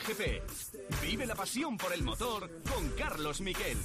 Cope GP. Vive la pasión por el motor con Carlos Miquel.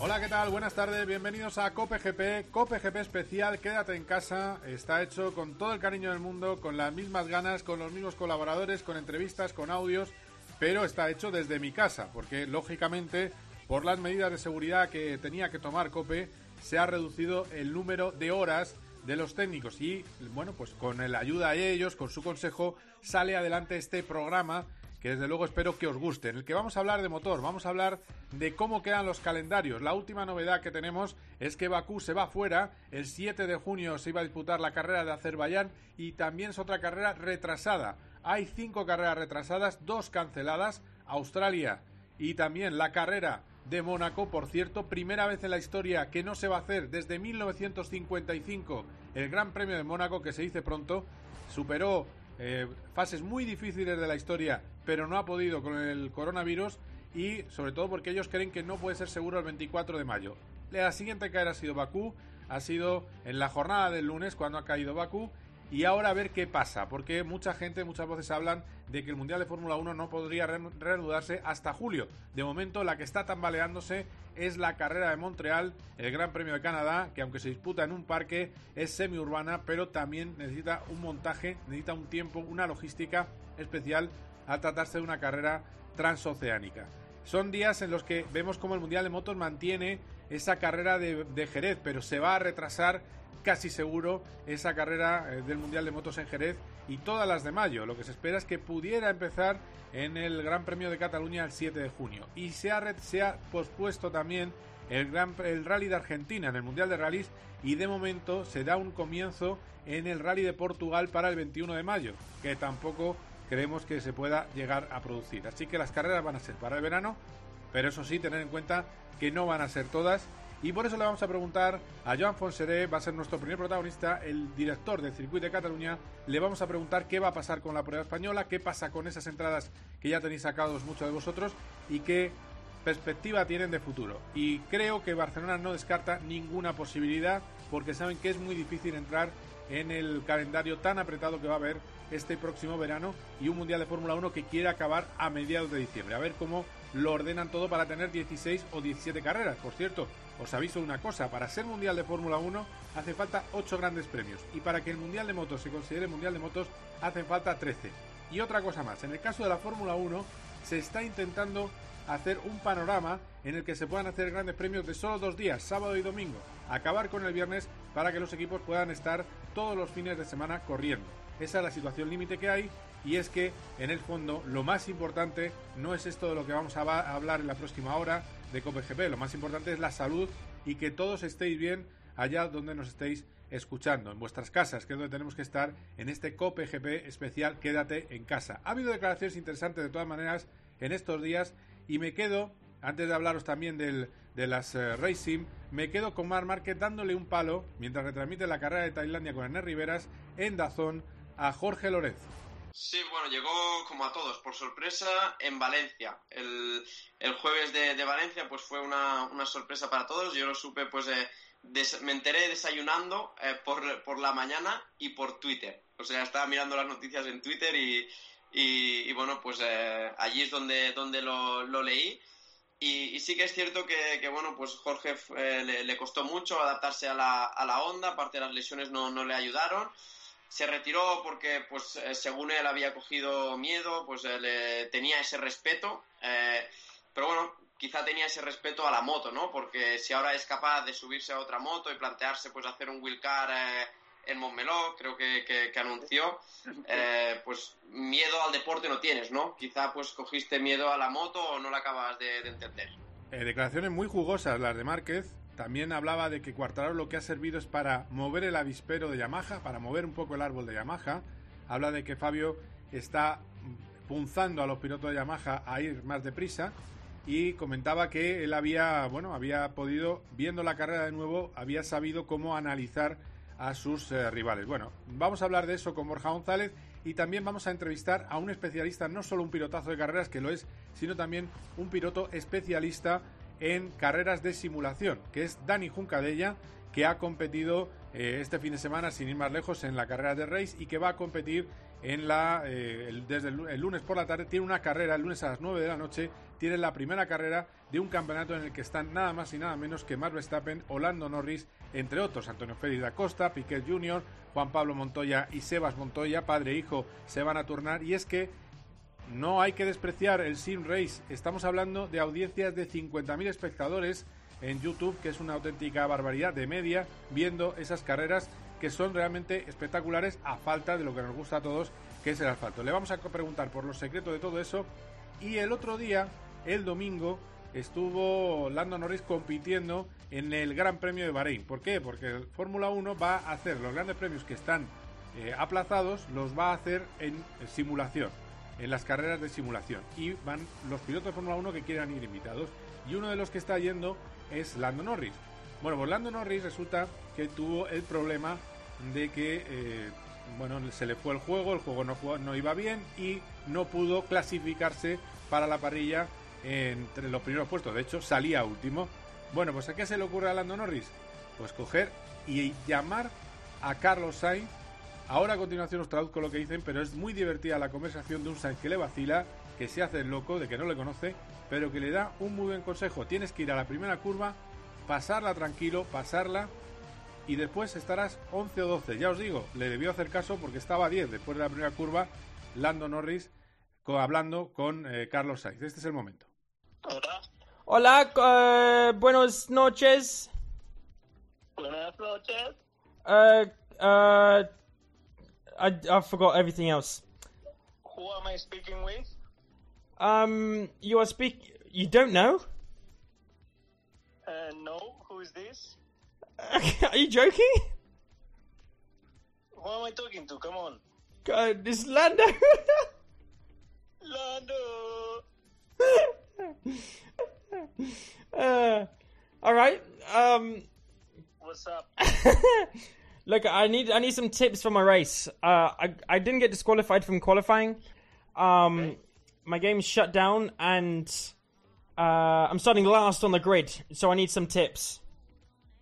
Hola, ¿qué tal? Buenas tardes, bienvenidos a Cope GP, Cope GP especial, quédate en casa, está hecho con todo el cariño del mundo, con las mismas ganas, con los mismos colaboradores, con entrevistas, con audios, pero está hecho desde mi casa, porque lógicamente por las medidas de seguridad que tenía que tomar Cope, se ha reducido el número de horas de los técnicos y bueno, pues con la ayuda de ellos, con su consejo, sale adelante este programa que desde luego espero que os guste, en el que vamos a hablar de motor, vamos a hablar de cómo quedan los calendarios. La última novedad que tenemos es que Bakú se va fuera, el 7 de junio se iba a disputar la carrera de Azerbaiyán y también es otra carrera retrasada. Hay cinco carreras retrasadas, dos canceladas, Australia y también la carrera de Mónaco, por cierto, primera vez en la historia que no se va a hacer desde 1955 el Gran Premio de Mónaco, que se dice pronto, superó eh, fases muy difíciles de la historia, pero no ha podido con el coronavirus y sobre todo porque ellos creen que no puede ser seguro el 24 de mayo. La siguiente caer ha sido Bakú, ha sido en la jornada del lunes cuando ha caído Bakú y ahora a ver qué pasa, porque mucha gente muchas veces hablan de que el Mundial de Fórmula 1 no podría reanudarse hasta julio. De momento la que está tambaleándose es la carrera de Montreal, el Gran Premio de Canadá, que aunque se disputa en un parque es semiurbana, pero también necesita un montaje, necesita un tiempo, una logística especial al tratarse de una carrera transoceánica. Son días en los que vemos como el Mundial de Motos mantiene esa carrera de, de Jerez, pero se va a retrasar casi seguro esa carrera eh, del Mundial de Motos en Jerez y todas las de mayo. Lo que se espera es que pudiera empezar en el Gran Premio de Cataluña el 7 de junio. Y se ha, se ha pospuesto también el, Gran, el Rally de Argentina en el Mundial de Rallys y de momento se da un comienzo en el Rally de Portugal para el 21 de mayo, que tampoco creemos que se pueda llegar a producir. Así que las carreras van a ser para el verano, pero eso sí, tener en cuenta que no van a ser todas y por eso le vamos a preguntar a Joan Fonseré, va a ser nuestro primer protagonista, el director del Circuito de Cataluña. Le vamos a preguntar qué va a pasar con la prueba española, qué pasa con esas entradas que ya tenéis sacados muchos de vosotros y qué perspectiva tienen de futuro. Y creo que Barcelona no descarta ninguna posibilidad porque saben que es muy difícil entrar en el calendario tan apretado que va a haber este próximo verano y un Mundial de Fórmula 1 que quiere acabar a mediados de diciembre. A ver cómo lo ordenan todo para tener 16 o 17 carreras. Por cierto, os aviso una cosa, para ser Mundial de Fórmula 1 hace falta 8 grandes premios y para que el Mundial de Motos se considere Mundial de Motos hacen falta 13. Y otra cosa más, en el caso de la Fórmula 1 se está intentando hacer un panorama en el que se puedan hacer grandes premios de solo dos días, sábado y domingo, acabar con el viernes para que los equipos puedan estar todos los fines de semana corriendo. Esa es la situación límite que hay y es que en el fondo lo más importante no es esto de lo que vamos a hablar en la próxima hora de COPGP, lo más importante es la salud y que todos estéis bien allá donde nos estéis escuchando, en vuestras casas, que es donde tenemos que estar en este COPGP especial Quédate en casa. Ha habido declaraciones interesantes de todas maneras en estos días y me quedo, antes de hablaros también del, de las uh, Racing, me quedo con Mar Márquez dándole un palo mientras retransmite la carrera de Tailandia con Ernest Riveras en Dazón a Jorge Lorenzo. Sí, bueno, llegó como a todos, por sorpresa, en Valencia. El, el jueves de, de, Valencia pues fue una, una, sorpresa para todos. Yo lo supe, pues eh, me enteré desayunando eh, por, por, la mañana y por Twitter. O sea, estaba mirando las noticias en Twitter y, y, bueno, pues eh, allí es donde, donde lo, lo leí. Y, y, sí que es cierto que, que bueno, pues Jorge eh, le, le, costó mucho adaptarse a la, a la onda, aparte de las lesiones no, no le ayudaron. Se retiró porque, pues, eh, según él había cogido miedo, pues eh, le tenía ese respeto. Eh, pero bueno, quizá tenía ese respeto a la moto, ¿no? Porque si ahora es capaz de subirse a otra moto y plantearse, pues, hacer un wheelcar en Montmeló, creo que, que, que anunció, eh, pues miedo al deporte no tienes, ¿no? Quizá pues cogiste miedo a la moto o no la acabas de, de entender. Eh, declaraciones muy jugosas las de Márquez. También hablaba de que Cuartararo lo que ha servido es para mover el avispero de Yamaha, para mover un poco el árbol de Yamaha. Habla de que Fabio está punzando a los pilotos de Yamaha a ir más deprisa y comentaba que él había, bueno, había podido, viendo la carrera de nuevo, había sabido cómo analizar a sus eh, rivales. Bueno, vamos a hablar de eso con Borja González y también vamos a entrevistar a un especialista, no solo un pilotazo de carreras, que lo es, sino también un piloto especialista en carreras de simulación, que es Dani Juncadella, que ha competido eh, este fin de semana, sin ir más lejos, en la carrera de Race y que va a competir en la, eh, desde el, lunes por la tarde. Tiene una carrera el lunes a las 9 de la noche. Tiene la primera carrera de un campeonato en el que están nada más y nada menos que Max Verstappen, Orlando Norris, entre otros, Antonio Félix da Costa, Piquet Jr., Juan Pablo Montoya y Sebas Montoya, padre e hijo, se van a turnar. Y es que no hay que despreciar el Sim Race. Estamos hablando de audiencias de 50.000 espectadores en YouTube, que es una auténtica barbaridad de media, viendo esas carreras que son realmente espectaculares a falta de lo que nos gusta a todos, que es el asfalto. Le vamos a preguntar por los secretos de todo eso. Y el otro día, el domingo, estuvo Lando Norris compitiendo en el Gran Premio de Bahrein. ¿Por qué? Porque Fórmula 1 va a hacer los grandes premios que están eh, aplazados, los va a hacer en simulación, en las carreras de simulación. Y van los pilotos de Fórmula 1 que quieran ir invitados. Y uno de los que está yendo es Lando Norris. Bueno, pues Lando Norris resulta que tuvo el problema de que eh, bueno, se le fue el juego, el juego no, no iba bien y no pudo clasificarse para la parrilla entre los primeros puestos. De hecho, salía último. Bueno, pues ¿a qué se le ocurre a Lando Norris? Pues coger y llamar a Carlos Sainz. Ahora a continuación os traduzco lo que dicen, pero es muy divertida la conversación de un Sainz que le vacila, que se hace el loco, de que no le conoce, pero que le da un muy buen consejo. Tienes que ir a la primera curva, pasarla tranquilo, pasarla y después estarás 11 o 12. Ya os digo, le debió hacer caso porque estaba a 10 después de la primera curva, Lando Norris hablando con eh, Carlos Sainz. Este es el momento. Hola. Hola, uh, buenas noches. Buenas noches. Uh, uh, I, I forgot everything else. Who am I speaking with? Um, you are speak. You don't know? Uh, no. Who is this? are you joking? Who am I talking to? Come on. God, this Lando. Lando. uh, all right. Um, What's up? Look, I need I need some tips for my race. Uh, I I didn't get disqualified from qualifying. Um, Okay. my game's shut down, and uh, I'm starting last on the grid, so I need some tips.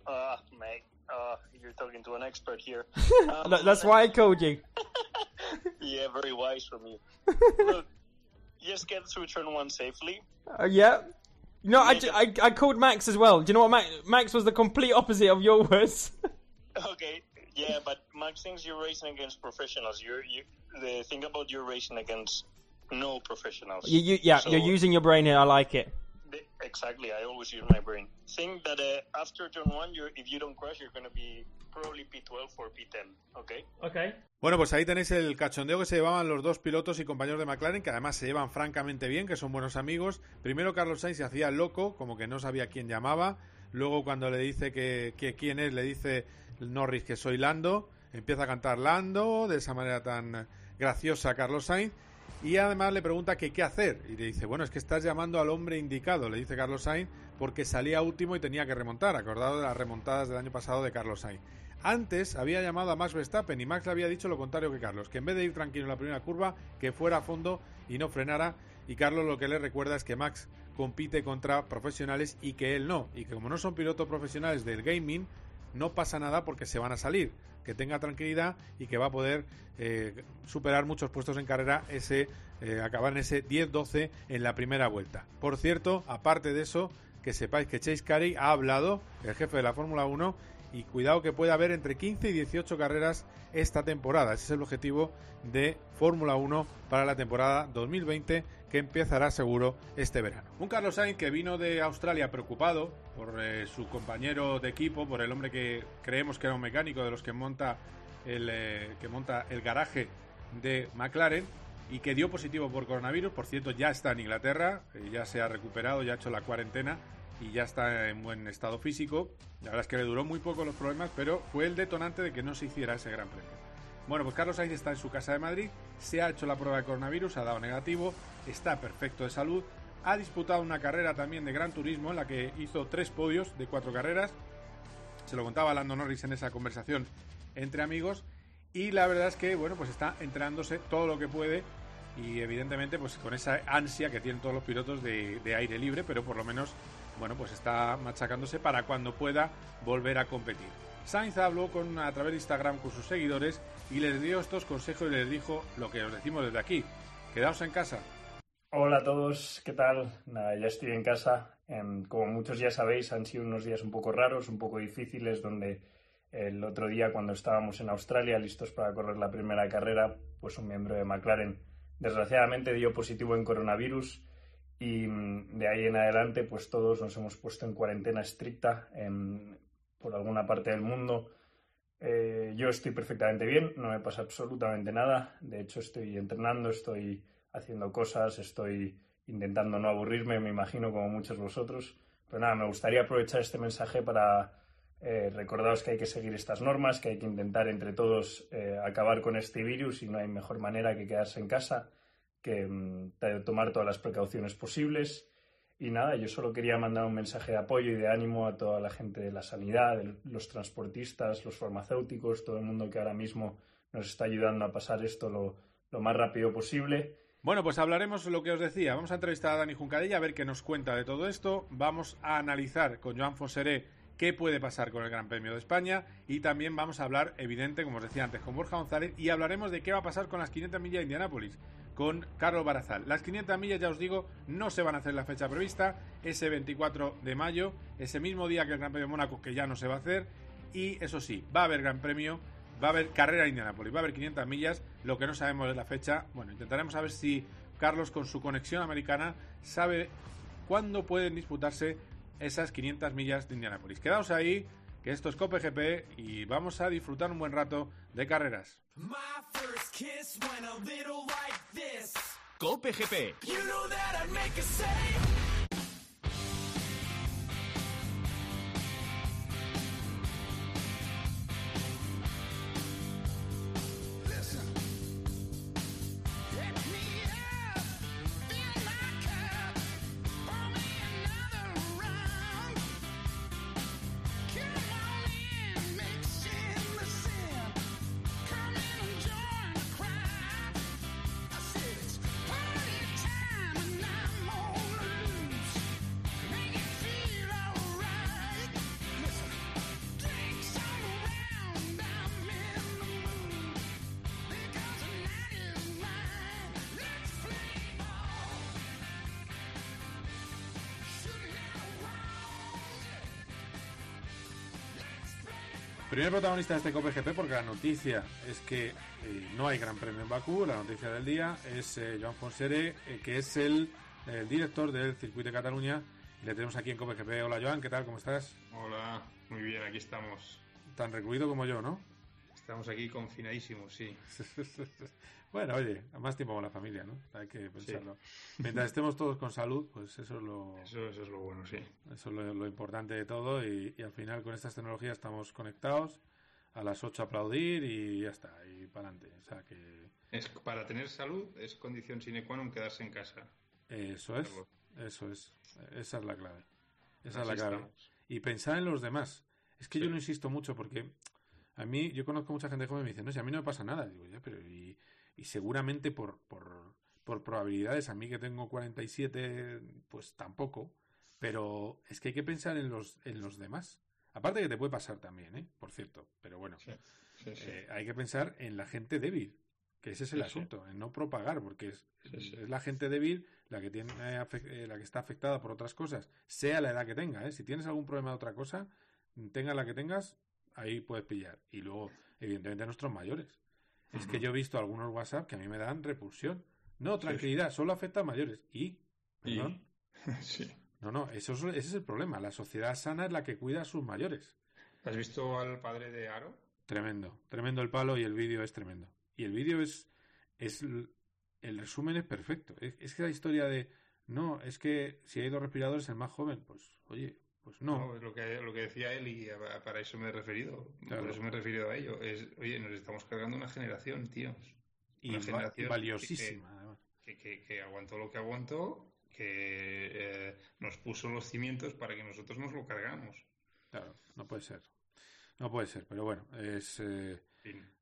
Uh, mate. Uh, you're talking to an expert here. Um, That's why I called you. Yeah, very wise from you. Look, just get through turn one safely. Uh, yeah. No, I, I, I called Max as well. Do you know what Max? Max was the complete opposite of your words. Okay. Yeah, but Max thinks you're racing against professionals. You're you. The thing about you're racing against no professionals. you, you, yeah, So- you're using your brain here. I like it. The- Exactly. I always use my brain. Think that uh, after turn one, you're, if you don't crash, you're going to be probably P12 or P10. Okay. Okay. Bueno, pues ahí tenéis el cachondeo que se llevaban los dos pilotos y compañeros de McLaren, que además se llevan francamente bien, que son buenos amigos. Primero Carlos Sainz se hacía loco, como que no sabía quién llamaba. Luego cuando le dice que, que quién es, le dice Norris que soy Lando. Empieza a cantar Lando de esa manera tan graciosa a Carlos Sainz. Y además le pregunta que qué hacer. Y le dice, bueno, es que estás llamando al hombre indicado, le dice Carlos Sainz, porque salía último y tenía que remontar, acordado de las remontadas del año pasado de Carlos Sainz. Antes había llamado a Max Verstappen y Max le había dicho lo contrario que Carlos, que en vez de ir tranquilo en la primera curva, que fuera a fondo y no frenara. Y Carlos lo que le recuerda es que Max compite contra profesionales y que él no. Y que como no son pilotos profesionales del gaming, no pasa nada porque se van a salir. Que tenga tranquilidad y que va a poder eh, superar muchos puestos en carrera, ese eh, acabar en ese 10-12 en la primera vuelta. Por cierto, aparte de eso, que sepáis que Chase Carey ha hablado, el jefe de la Fórmula 1, y cuidado que puede haber entre 15 y 18 carreras esta temporada. Ese es el objetivo de Fórmula 1 para la temporada 2020 que empezará seguro este verano. Un Carlos Sainz que vino de Australia preocupado por eh, su compañero de equipo, por el hombre que creemos que era un mecánico de los que monta el, eh, que monta el garaje de McLaren y que dio positivo por coronavirus. Por cierto, ya está en Inglaterra, eh, ya se ha recuperado, ya ha hecho la cuarentena y ya está en buen estado físico. La verdad es que le duró muy poco los problemas, pero fue el detonante de que no se hiciera ese gran premio. Bueno, pues Carlos Sainz está en su casa de Madrid, se ha hecho la prueba de coronavirus, ha dado negativo, está perfecto de salud, ha disputado una carrera también de gran turismo en la que hizo tres podios de cuatro carreras. Se lo contaba Lando Norris en esa conversación entre amigos. Y la verdad es que, bueno, pues está entrenándose todo lo que puede y evidentemente pues con esa ansia que tienen todos los pilotos de, de aire libre, pero por lo menos bueno, pues está machacándose para cuando pueda volver a competir. Sainz habló con, a través de Instagram con sus seguidores y les dio estos consejos y les dijo lo que os decimos desde aquí. Quedaos en casa. Hola a todos, ¿qué tal? Nada, ya estoy en casa. Em, como muchos ya sabéis, han sido unos días un poco raros, un poco difíciles, donde el otro día cuando estábamos en Australia listos para correr la primera carrera, pues un miembro de McLaren desgraciadamente dio positivo en coronavirus y mm, de ahí en adelante pues todos nos hemos puesto en cuarentena estricta en, por alguna parte del mundo. Eh, yo estoy perfectamente bien, no me pasa absolutamente nada. De hecho, estoy entrenando, estoy haciendo cosas, estoy intentando no aburrirme, me imagino, como muchos vosotros. Pero nada, me gustaría aprovechar este mensaje para eh, recordaros que hay que seguir estas normas, que hay que intentar entre todos eh, acabar con este virus y no hay mejor manera que quedarse en casa, que mm, tomar todas las precauciones posibles. Y nada, yo solo quería mandar un mensaje de apoyo y de ánimo a toda la gente de la sanidad, los transportistas, los farmacéuticos, todo el mundo que ahora mismo nos está ayudando a pasar esto lo, lo más rápido posible. Bueno, pues hablaremos lo que os decía. Vamos a entrevistar a Dani Juncadella a ver qué nos cuenta de todo esto. Vamos a analizar con Joan Fonseré qué puede pasar con el Gran Premio de España y también vamos a hablar, evidente, como os decía antes, con Borja González y hablaremos de qué va a pasar con las 500 millas de Indianápolis con Carlos Barazal. Las 500 millas, ya os digo, no se van a hacer la fecha prevista, ese 24 de mayo, ese mismo día que el Gran Premio de Mónaco, que ya no se va a hacer, y eso sí, va a haber Gran Premio, va a haber carrera en Indianápolis, va a haber 500 millas, lo que no sabemos es la fecha, bueno, intentaremos saber si Carlos con su conexión americana sabe cuándo pueden disputarse esas 500 millas de Indianápolis. Quedaos ahí, que esto es Cope GP y vamos a disfrutar un buen rato de carreras. Cope GP. Primer protagonista de este Cope GP porque la noticia es que eh, no hay Gran Premio en Bakú. La noticia del día es eh, Joan Fonsere, eh, que es el, el, director del Circuito de Cataluña. Le tenemos aquí en Cope GP. Hola Joan, ¿qué tal? ¿Cómo estás? Hola, muy bien, aquí estamos. Tan recluido como yo, ¿no? Estamos aquí confinadísimos, sí. bueno, oye, más tiempo con la familia, ¿no? Hay que pensarlo. Sí. Mientras estemos todos con salud, pues eso es lo... Eso, eso es lo bueno, sí. Eso es lo, lo importante de todo y, y, al final con estas tecnologías estamos conectados, a las 8 aplaudir y ya está, y para adelante. O sea que... Es, para tener salud es condición sine qua non quedarse en casa. Eso es, eso es. Esa es la clave. Esa Así es la clave. Estamos. Y pensar en los demás. Es que sí. yo no insisto mucho porque a mí, yo conozco mucha gente joven que me dice, no, si a mí no me pasa nada. Digo, ya, pero y, y seguramente por, por, por, probabilidades, a mí que tengo 47, pues tampoco. Pero es que hay que pensar en los, en los demás. Aparte que te puede pasar también, ¿eh? Por cierto. Pero bueno, sí, sí, sí. Eh, hay que pensar en la gente débil. Que ese es el asunto, en no propagar, porque es, es, la gente débil la que tiene eh, la que está afectada por otras cosas, sea la edad que tenga, ¿eh? Si tienes algún problema de otra cosa, tenga la que tengas, ahí puedes pillar. Y luego, evidentemente, nuestros mayores. Uh -huh. Es que yo he visto algunos WhatsApp que a mí me dan repulsión. No, tranquilidad, solo afecta a mayores. ¿Y? ¿Y? sí. No, no, eso es, ese es el problema. La sociedad sana es la que cuida a sus mayores. ¿Has visto al padre de Aro? Tremendo, tremendo el palo y el vídeo es tremendo. Y el vídeo es, es. El resumen es perfecto. Es, es que la historia de. No, es que si hay dos respiradores, el más joven, pues, oye, pues no. no lo, que, lo que decía él, y a, para eso me he referido, claro. por eso me he referido a ello, es, oye, nos estamos cargando una generación, tíos. Y una generación valiosísima, que, que, que, aguantó lo que aguantó, que eh, nos puso los cimientos para que nosotros nos lo cargamos. Claro, no puede ser. No puede ser, pero bueno, es, eh.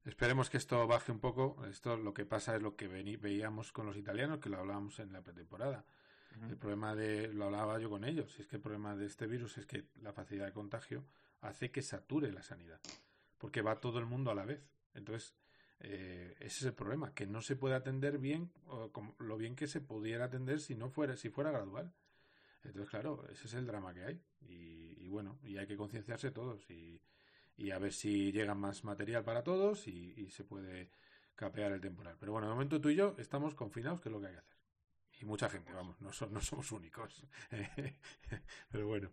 Esperemos que esto baje un poco. Esto lo que pasa es lo que veíamos con los italianos, que lo hablábamos en la pretemporada. El problema de, lo hablaba yo con ellos, es que el problema de este virus es que la facilidad de contagio hace que sature la sanidad, porque va todo el mundo a la vez. Entonces, eh, ese es el problema, que no se puede atender bien, o como- lo bien que se pudiera atender si no fuera, si fuera gradual. Entonces, claro, ese es el drama que hay. Y, y bueno, y hay que concienciarse todos y, y a ver si llega más material para todos y, y se puede capear el temporal. Pero bueno, de momento tú y yo estamos confinados, que es lo que hay que hacer. Y mucha gente, vamos, no, so- no somos únicos. Pero bueno,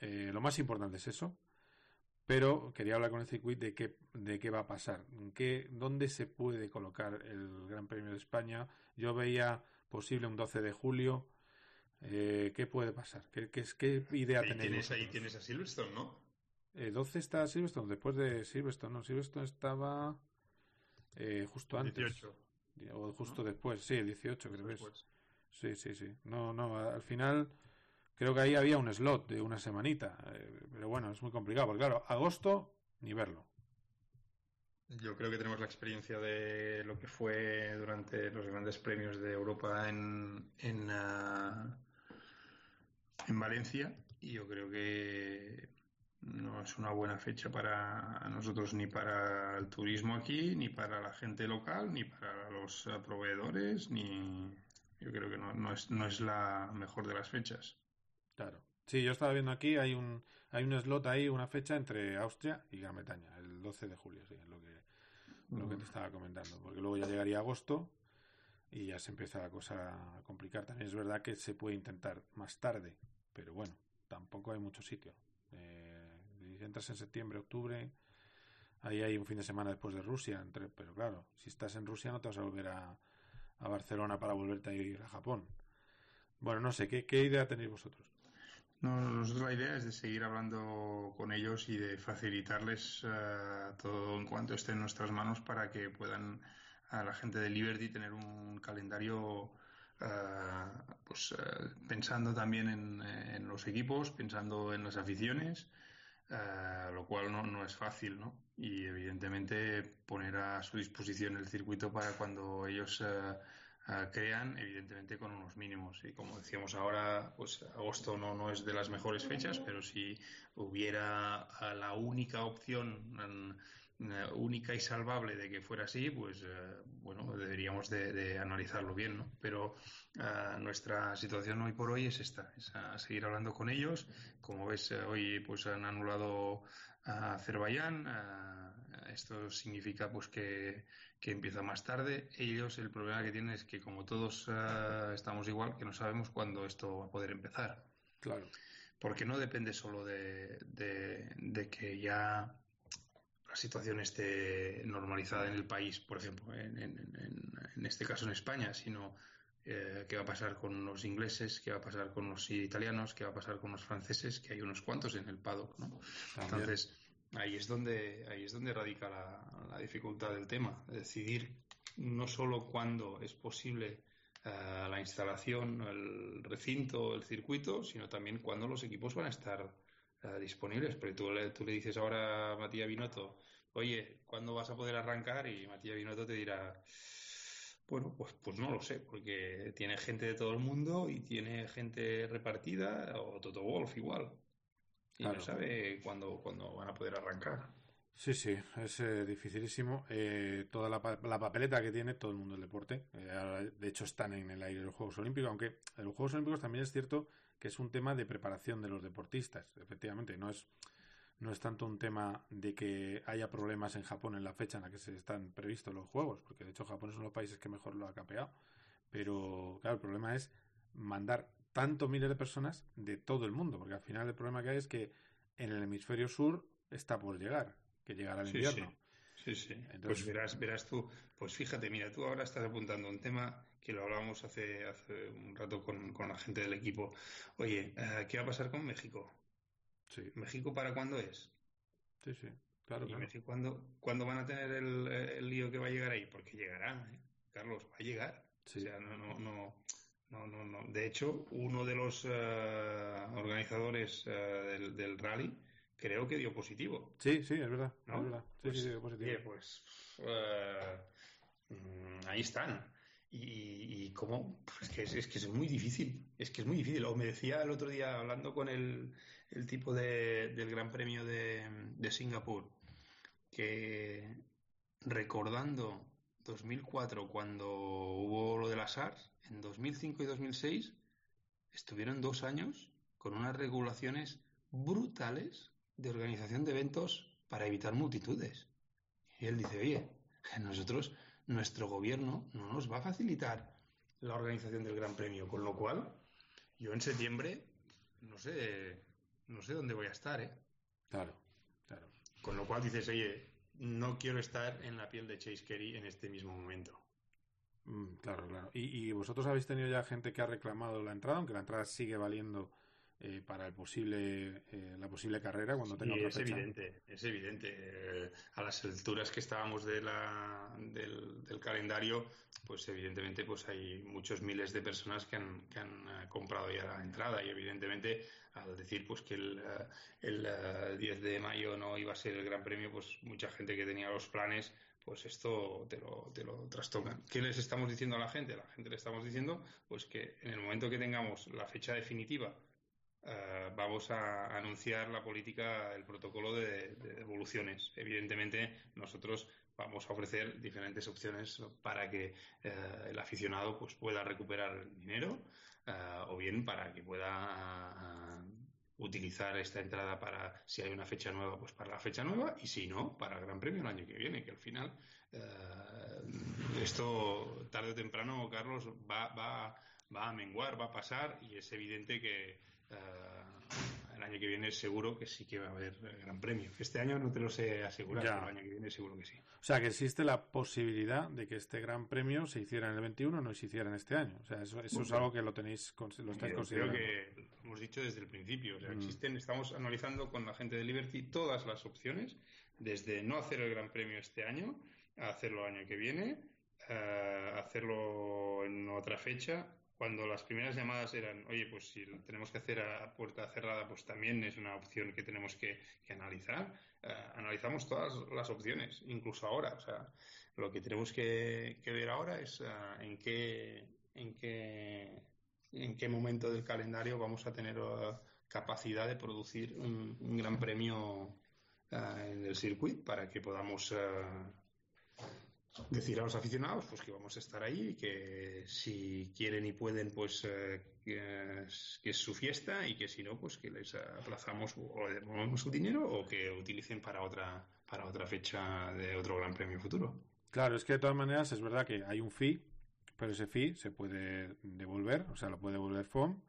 eh, lo más importante es eso. Pero quería hablar con el circuito de qué, de qué va a pasar, qué, dónde se puede colocar el Gran Premio de España. Yo veía posible un 12 de julio. Eh, ¿Qué puede pasar? ¿Qué, qué, qué idea Ahí tenéis? tienes, ahí tienes a Silverstone, ¿no? Eh, 12 está Silverstone, después de Silverstone, no, Silverstone estaba eh, justo antes. 18. O justo después, sí, el 18 creo que es. Sí, sí, sí. No, no, al final creo que ahí había un slot de una semanita. eh, pero bueno, es muy complicado, porque claro, agosto ni verlo. Yo creo que tenemos la experiencia de lo que fue durante los grandes premios de Europa en, en, ah, en Valencia y yo creo que no es una buena fecha para nosotros ni para el turismo aquí, ni para la gente local, ni para los ah, proveedores, ni yo creo que no, no es, no es la mejor de las fechas. Claro. Sí, yo estaba viendo aquí, hay un, hay un slot ahí, una fecha entre Austria y Gran Bretaña, el 12 de julio, sí, es lo que, lo que te estaba comentando. Porque luego ya llegaría agosto y ya se empieza la cosa a complicar. También es verdad que se puede intentar más tarde, pero bueno, tampoco hay mucho sitio. Eh, si entras en septiembre, octubre, ahí hay un fin de semana después de Rusia, entre, pero claro, si estás en Rusia no te vas a volver a, a Barcelona para volverte a ir a Japón. Bueno, no sé, ¿qué, qué idea tenéis vosotros? No, nosotros la idea es de seguir hablando con ellos y de facilitarles eh, todo en cuanto esté en nuestras manos para que puedan a la gente de Liberty tener un calendario eh, pues eh, pensando también en, los equipos, pensando en las aficiones, eh, lo cual no, no es fácil, ¿no? Y evidentemente poner a su disposición el circuito para cuando ellos eh, crean, evidentemente con unos mínimos. Y como decíamos ahora, pues agosto no, no es de las mejores fechas, pero si hubiera eh, la única opción mm, eh, única y salvable de que fuera así, pues eh, bueno, deberíamos de, de analizarlo bien, ¿no? Pero eh, nuestra situación hoy por hoy es esta, es a seguir hablando con ellos. Como ves, eh, hoy pues han anulado a Azerbaiyán. Esto significa pues que, que empieza más tarde. Ellos el problema que tienen es que como todos eh, estamos igual, que no sabemos cuándo esto va a poder empezar. Claro. Porque no depende solo de, de- de que ya la situación esté normalizada en el país, por ejemplo, en, en- en- en este caso en España, sino eh, qué va a pasar con los ingleses, qué va a pasar con los italianos, qué va a pasar con los franceses, que hay unos cuantos en el paddock, ¿no? Entonces, ahí es donde, ahí es donde radica la, dificultad del tema, decidir no solo cuándo es posible eh, la instalación, el recinto, el circuito, sino también cuándo los equipos van a estar eh, disponibles. Porque tú le, tú le dices ahora a Matías Binotto, oye, ¿cuándo vas a poder arrancar? Y Matías Binotto te dirá, bueno, pues, pues no lo sé, porque tiene gente de todo el mundo y tiene gente repartida, o Toto Wolf igual. Y no sabe cuándo, cuándo van a poder arrancar. Sí, sí, es eh, dificilísimo. Eh, toda la, pa- la papeleta que tiene todo el mundo del deporte. Eh, ahora, de hecho, están en el aire los Juegos Olímpicos, aunque en los Juegos Olímpicos también es cierto que es un tema de preparación de los deportistas. Efectivamente, no es, no es tanto un tema de que haya problemas en Japón en la fecha en la que se están previstos los Juegos, porque de hecho Japón es uno de los países que mejor lo ha capeado. Pero, claro, el problema es mandar tantos miles de personas de todo el mundo, porque al final el problema que hay es que en el hemisferio sur está por llegar, que llegará el Sí, invierno. Sí, sí. Entonces- pues verás, verás tú. Pues fíjate, mira, tú ahora estás apuntando un tema que lo hablábamos hace, hace un rato con, con la gente del equipo. Oye, eh, ¿qué va a pasar con México? Sí, ¿México para cuándo es? sí, sí, claro, ¿Y claro. México cuándo, cuándo van a tener el, el lío que va a llegar ahí? Porque llegará, ¿eh? Carlos, va a llegar. Sí. O sea, no, no, no, no, no, no. De hecho, uno de los eh, organizadores eh, del, del rally creo que dio positivo. Sí, sí, es verdad. ¿no? Es verdad. Sí, Pues, sí, dio positivo. pues mm, ahí están. Y, y cómo, es que es, es que es muy difícil, es que es muy difícil. O me decía el otro día, hablando con el, el tipo de- del Gran Premio de, de Singapur, que recordando 2004, cuando hubo lo de las SARS, en 2005 y 2006 estuvieron dos años con unas regulaciones brutales de organización de eventos para evitar multitudes. Y él dice, oye, nosotros, nuestro gobierno no nos va a facilitar la organización del Gran Premio, con lo cual yo en septiembre no sé, no sé dónde voy a estar, ¿eh? Claro, claro. Con lo cual dices, oye, no quiero estar en la piel de Chase Carey en este mismo momento. Mm, claro, claro. ¿Y, y vosotros habéis tenido ya gente que ha reclamado la entrada, aunque la entrada sigue valiendo eh, para el posible, eh, la posible carrera cuando tenga Sí, otra es fecha? evidente, es evidente. Eh, a las alturas que estábamos de la, del, del calendario, pues evidentemente pues hay muchos miles de personas que han, que han eh, comprado ya la entrada y evidentemente al decir pues que el, eh, el eh, 10 de mayo no iba a ser el Gran Premio, pues mucha gente que tenía los planes pues esto te lo, te lo trastocan. ¿Qué les estamos diciendo a la gente? A la gente le estamos diciendo pues que en el momento que tengamos la fecha definitiva eh, vamos a anunciar la política, el protocolo de, de devoluciones. Evidentemente, nosotros vamos a ofrecer diferentes opciones para que eh, el aficionado pues, pueda recuperar el dinero eh, o bien para que pueda utilizar esta entrada para, si hay una fecha nueva, pues para la fecha nueva y si no, para el Gran Premio el año que viene, que al final eh, esto tarde o temprano, Carlos, va, va, va a menguar, va a pasar y es evidente que eh, el año que viene seguro que sí que va a haber eh, Gran Premio. Este año no te lo sé asegurar, Ya. pero el año que viene seguro que sí. O sea, que existe la posibilidad de que este Gran Premio se hiciera en el 21 no se hiciera en este año. O sea, eso, eso es algo que lo tenéis, lo estáis considerando. creo que lo hemos dicho desde el principio. O sea, Mm. existen, estamos analizando con la gente de Liberty todas las opciones, desde no hacer el Gran Premio este año, a hacerlo el año que viene, a hacerlo en otra fecha. Cuando las primeras llamadas eran, oye, pues si lo tenemos que hacer a puerta cerrada, pues también es una opción que tenemos que, que analizar. Eh, analizamos todas las opciones, incluso ahora. O sea, lo que tenemos que, ver ahora es eh, en qué, en qué en qué momento del calendario vamos a tener eh, capacidad de producir un, un gran premio en el circuito para que podamos decir a los aficionados pues que vamos a estar ahí y que si quieren y pueden pues eh, que, es, su fiesta y que si no pues que les aplazamos o devolvemos su dinero o que utilicen para otra para otra fecha de otro gran premio futuro. Claro, es que de todas maneras es verdad que hay un fee, pero ese fee se puede devolver, o sea, lo puede devolver FOM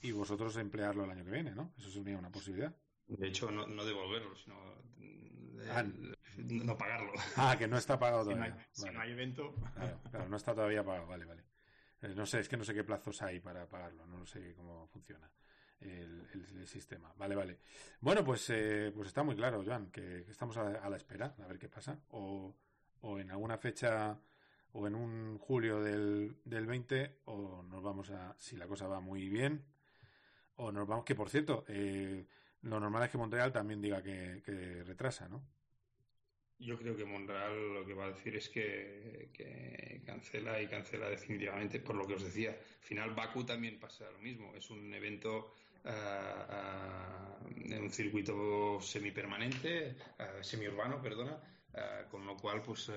y vosotros emplearlo el año que viene, ¿no? Eso sería una posibilidad. De hecho, no, no devolverlo, sino eh, Ah. no pagarlo. Ah, que no está pagado Si no, hay, todavía. si Vale. no hay evento, Claro, claro, no está todavía pagado, vale, vale. Eh, no sé, es que no sé qué plazos hay para pagarlo, no sé cómo funciona el, el- el sistema. Vale, vale. Bueno, pues, eh, pues está muy claro, Joan, que, que estamos a, a la espera, a ver qué pasa. O, o en alguna fecha, o en un julio del, del 20, o nos vamos a, si la cosa va muy bien, o nos vamos, que por cierto, eh, lo normal es que Montreal también diga que, retrasa, ¿no? yo creo que Monreal lo que va a decir es que, cancela y cancela definitivamente, por lo que os decía. Al final, Baku también pasa lo mismo. Es un evento ah, ah, en un circuito semipermanente, ah, semiurbano, perdona, con lo cual, pues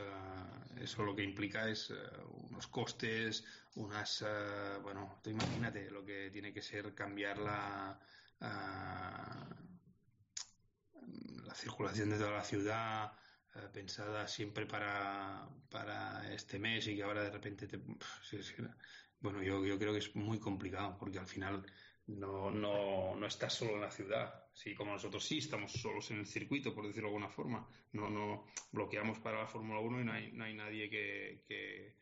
eso lo que implica es unos costes, unas. bueno, tú imagínate lo que tiene que ser cambiar la. Ah, la circulación de toda la ciudad eh, pensada siempre para, para este mes y que ahora de repente te... bueno, yo, yo creo que es muy complicado porque al final no, no, no estás solo en la ciudad. Sí, como nosotros sí estamos solos en el circuito, por decirlo de alguna forma. No, no bloqueamos para la Fórmula 1 y no hay, no hay nadie que, que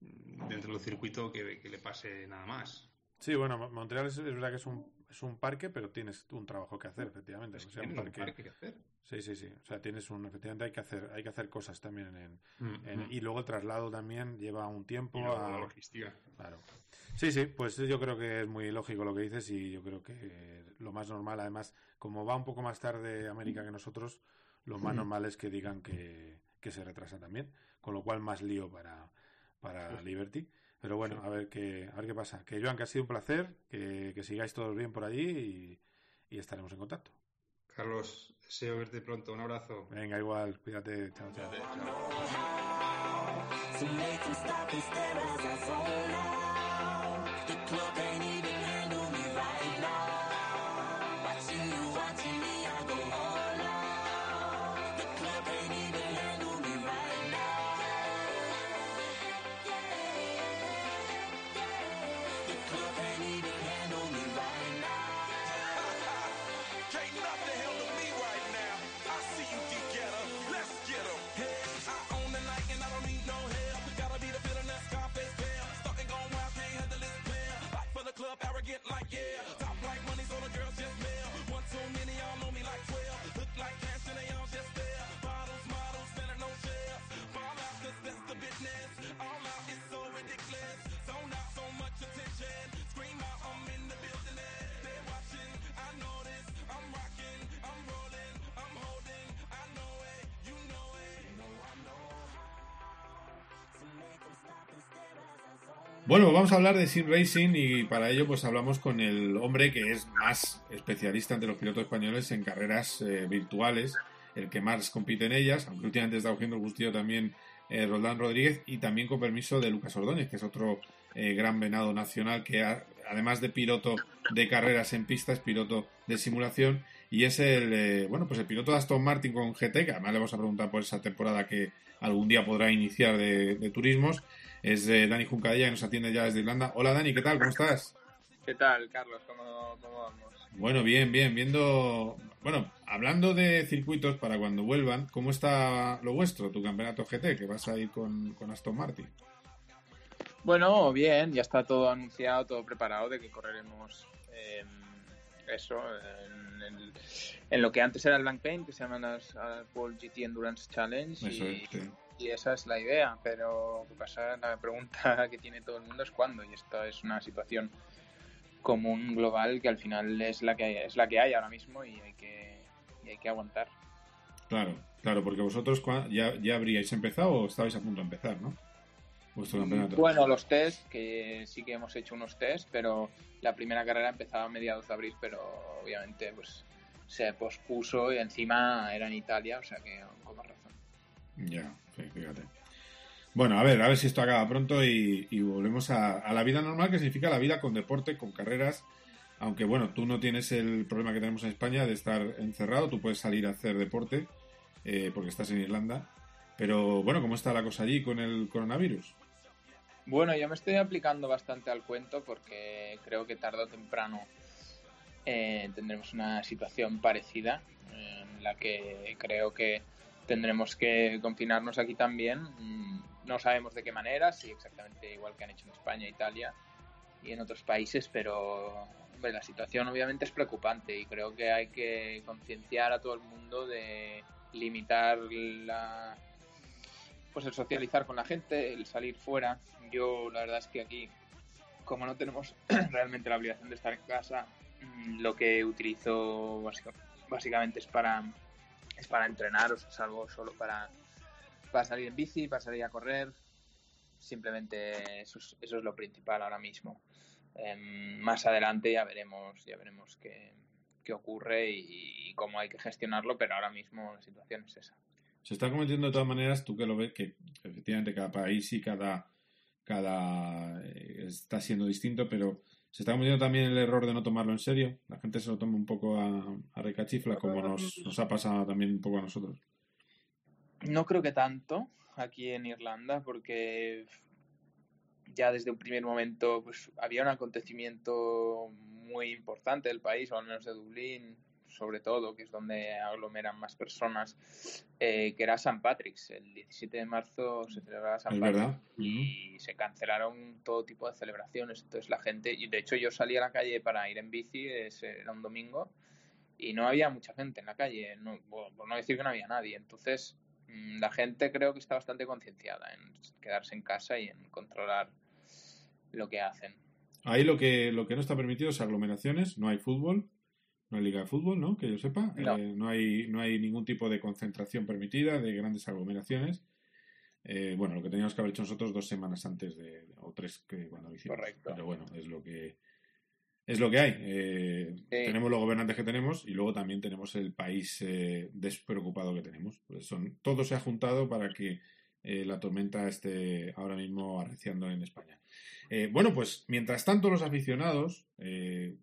mm, dentro del circuito que, que le pase nada más. Sí, bueno, Mo- Montreal es, es verdad que es un, es un parque, pero tienes un trabajo que hacer, efectivamente. Es O sea, un tienes un parque- que hacer. Sí, sí, sí. O sea, tienes un, efectivamente hay que hacer, hay que hacer cosas también en, Mm, en- mm. y luego el traslado también lleva un tiempo Y a- la logística. Claro. Sí, sí, pues yo creo que es muy lógico lo que dices y yo creo que lo más normal, además, como va un poco más tarde América que nosotros, lo más Mm. normal es que digan que, que se retrasa también, con lo cual más lío para, para Liberty. Pero bueno, a ver qué, a ver qué pasa. Que Joan, que ha sido un placer, que, que sigáis todos bien por allí y, y estaremos en contacto. Carlos, deseo verte pronto. Un abrazo. Venga, igual, cuídate, chao, chao. Make Bueno, vamos a hablar de Sim Racing y para ello pues hablamos con el hombre que es más especialista entre los pilotos españoles en carreras eh, virtuales, el que más compite en ellas, aunque últimamente está cogiendo el gustillo también eh, Roldán Rodríguez y también con permiso de Lucas Ordóñez, que es otro eh, gran venado nacional que ha- además de piloto de carreras en pista es piloto de simulación y es el eh, bueno pues el piloto de Aston Martin con GT, que además le vamos a preguntar por esa temporada que algún día podrá iniciar de, de turismos es eh, Dani Juncadella que nos atiende ya desde Irlanda. Hola Dani, ¿qué tal? ¿Cómo estás? ¿Qué tal, Carlos? ¿Cómo, cómo vamos? Bueno, bien, bien, viendo... Bueno, hablando de circuitos para cuando vuelvan, ¿cómo está lo vuestro, tu campeonato GT, que vas a ir con, con Aston Martin? Bueno, bien, ya está todo anunciado, todo preparado de que correremos eh, eso, en, el- en lo que antes era el Blank Paint, que se llaman las World GT Endurance Challenge. Eso y, es, sí. Y esa es la idea, pero lo que pasa, la pregunta que tiene todo el mundo es cuándo, y esta es una situación común, global, que al final es la que, es la que hay ahora mismo y hay que, y hay que aguantar. Claro, claro, porque vosotros ya, ya habríais empezado o estabais a punto de empezar, ¿no? Vuestro campeonato. Bueno, los test, que sí que hemos hecho unos test, pero la primera carrera empezaba a mediados de abril, pero obviamente pues se pospuso y encima era en Italia, o sea que con más razón. Ya, fíjate. Bueno, a ver, a ver si esto acaba pronto y, volvemos a, la vida normal, que significa la vida con deporte, con carreras. Aunque bueno, tú no tienes el problema que tenemos en España de estar encerrado, tú puedes salir a hacer deporte eh, porque estás en Irlanda. Pero bueno, ¿cómo está la cosa allí con el coronavirus? Bueno, yo me estoy aplicando bastante al cuento porque creo que tarde o temprano eh, tendremos una situación parecida en la que creo que tendremos que confinarnos aquí también. Mm, No sabemos de qué manera, si exactamente igual que han hecho en España, Italia y en otros países, pero la situación obviamente es preocupante y creo que hay que concienciar a todo el mundo de limitar la pues el socializar con la gente, el salir fuera. Yo la verdad es que aquí, como no tenemos realmente la obligación de estar en casa, mm, lo que utilizo básica- básicamente es para es para entrenar, o sea, salgo solo para, para salir en bici, para salir a correr. Simplemente eso es, eso es lo principal ahora mismo. Em, más adelante ya veremos, ya veremos qué, qué ocurre y, y cómo hay que gestionarlo, pero ahora mismo la situación es esa. Se está cometiendo de todas maneras, tú que lo ves, que efectivamente cada país y cada, cada eh, está siendo distinto, pero se está cometiendo también el error de no tomarlo en serio. La gente se lo toma un poco a, a recachifla, como nos, nos ha pasado también un poco a nosotros. No creo que tanto aquí en Irlanda, porque ya desde un primer momento pues, había un acontecimiento muy importante del país, o al menos de Dublín, sobre todo, que es donde aglomeran más personas, eh, que era San Patrick's. El 17 de marzo se celebraba San Patrick's y se cancelaron todo tipo de celebraciones. Entonces la gente, y de hecho yo salí a la calle para ir en bici, ese era un domingo, y no había mucha gente en la calle, no, por no decir que no había nadie. Entonces mm, la gente creo que está bastante concienciada en quedarse en casa y en controlar lo que hacen. Ahí lo que, lo que no está permitido es aglomeraciones, no hay fútbol, no hay liga de fútbol, ¿no? Que yo sepa. No. Eh, no, hay, no hay ningún tipo de concentración permitida, de grandes aglomeraciones. Eh, bueno, lo que teníamos que haber hecho nosotros dos semanas antes de, o tres que cuando lo hicimos. Correcto. Pero bueno, es lo que es lo que hay. Eh, Tenemos los gobernantes que tenemos y luego también tenemos el país despreocupado que tenemos. Pues son, todo se ha juntado para que eh, la tormenta esté ahora mismo arreciando en España. Eh, bueno, pues mientras tanto los aficionados, eh,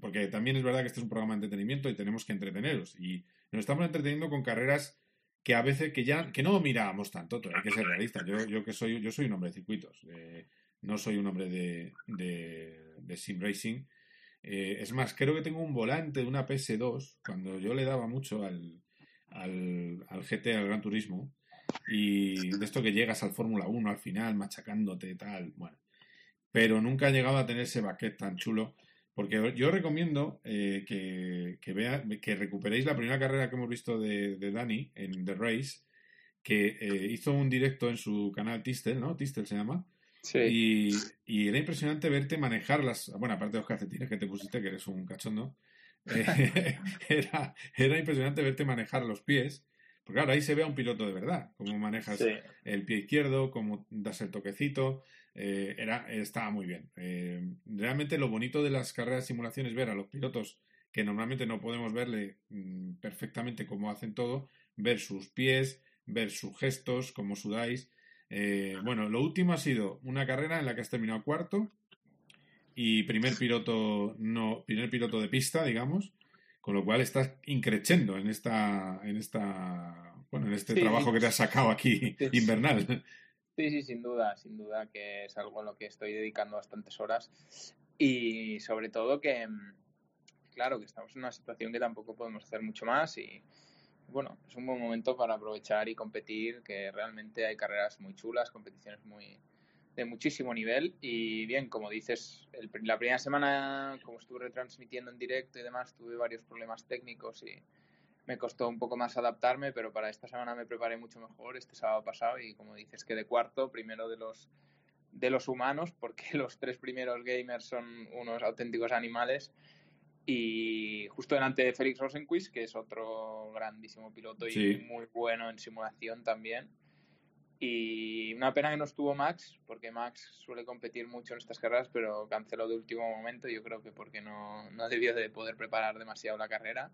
porque también es verdad que este es un programa de entretenimiento y tenemos que entreteneros y nos estamos entreteniendo con carreras que a veces que ya que no mirábamos tanto, hay que ser realistas. Yo, yo que soy yo soy un hombre de circuitos, eh, no soy un hombre de, de, de sim racing. Eh, es más, creo que tengo un volante de una PS2 cuando yo le daba mucho al, al, GT, al Gran Turismo, y de esto que llegas al Fórmula 1 al final machacándote tal, bueno. Pero nunca he llegado a tener ese baquet tan chulo. Porque yo recomiendo eh, que, que, vea, que recuperéis la primera carrera que hemos visto de, de Dani en The Race, que eh, hizo un directo en su canal Tistel, ¿no? Tistel se llama. Sí. Y, y era impresionante verte manejar las. Bueno, aparte de los calcetines que te pusiste, que eres un cachondo. eh, era, era impresionante verte manejar los pies. Porque claro, ahí se ve a un piloto de verdad, cómo manejas Sí. el pie izquierdo, cómo das el toquecito. Eh, era, estaba muy bien. Eh, realmente lo bonito de las carreras de simulación es ver a los pilotos que normalmente no podemos verle mm, perfectamente cómo hacen todo, ver sus pies, ver sus gestos, cómo sudáis. Eh, bueno, lo último ha sido una carrera en la que has terminado cuarto y primer piloto no primer piloto de pista, digamos, con lo cual estás increchendo en esta en esta bueno, en este Sí. trabajo que te has sacado aquí invernal. Sí, sí, sin duda, sin duda que es algo en lo que estoy dedicando bastantes horas. Y sobre todo que, mm, claro, que estamos en una situación que tampoco podemos hacer mucho más y bueno, es un buen momento para aprovechar y competir, que realmente hay carreras muy chulas, competiciones muy de muchísimo nivel. Y bien, como dices, el- la primera semana, como estuve retransmitiendo en directo y demás, tuve varios problemas técnicos y me costó un poco más adaptarme, pero para esta semana me preparé mucho mejor este sábado pasado y como dices que de cuarto, primero de los de los humanos, porque los tres primeros gamers son unos auténticos animales y justo delante de Félix Rosenquist, que es otro grandísimo piloto y Sí. muy bueno en simulación también. Y una pena que no estuvo Max, porque Max suele competir mucho en estas carreras, pero canceló de último momento, yo creo que porque no, no debió de poder preparar demasiado la carrera.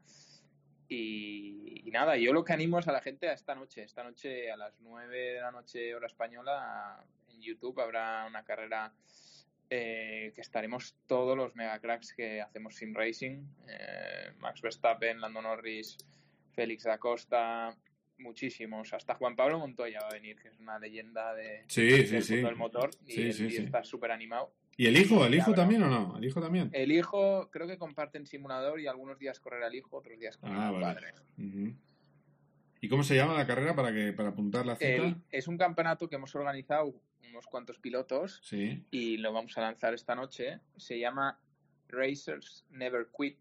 Y, y nada, yo lo que animo es a la gente a esta noche. Esta noche a las 9 de la noche hora española en YouTube habrá una carrera eh, que estaremos todos los mega cracks que hacemos sim racing. Eh, Max Verstappen, Lando Norris, Félix da Costa, muchísimos. Hasta Juan Pablo Montoya va a venir, que es una leyenda de, Sí, del sí, sí. mundo del motor y, él sí. está súper animado. ¿Y el hijo? ¿El hijo también o no? ¿El hijo también? El hijo, creo que comparten simulador y algunos días correrá el hijo, otros días correrá Ah, vale. padre. ¿Y cómo se llama la carrera para que para apuntar la cita? El- es un campeonato que hemos organizado unos cuantos pilotos Sí. y lo vamos a lanzar esta noche. Se llama Racers Never Quit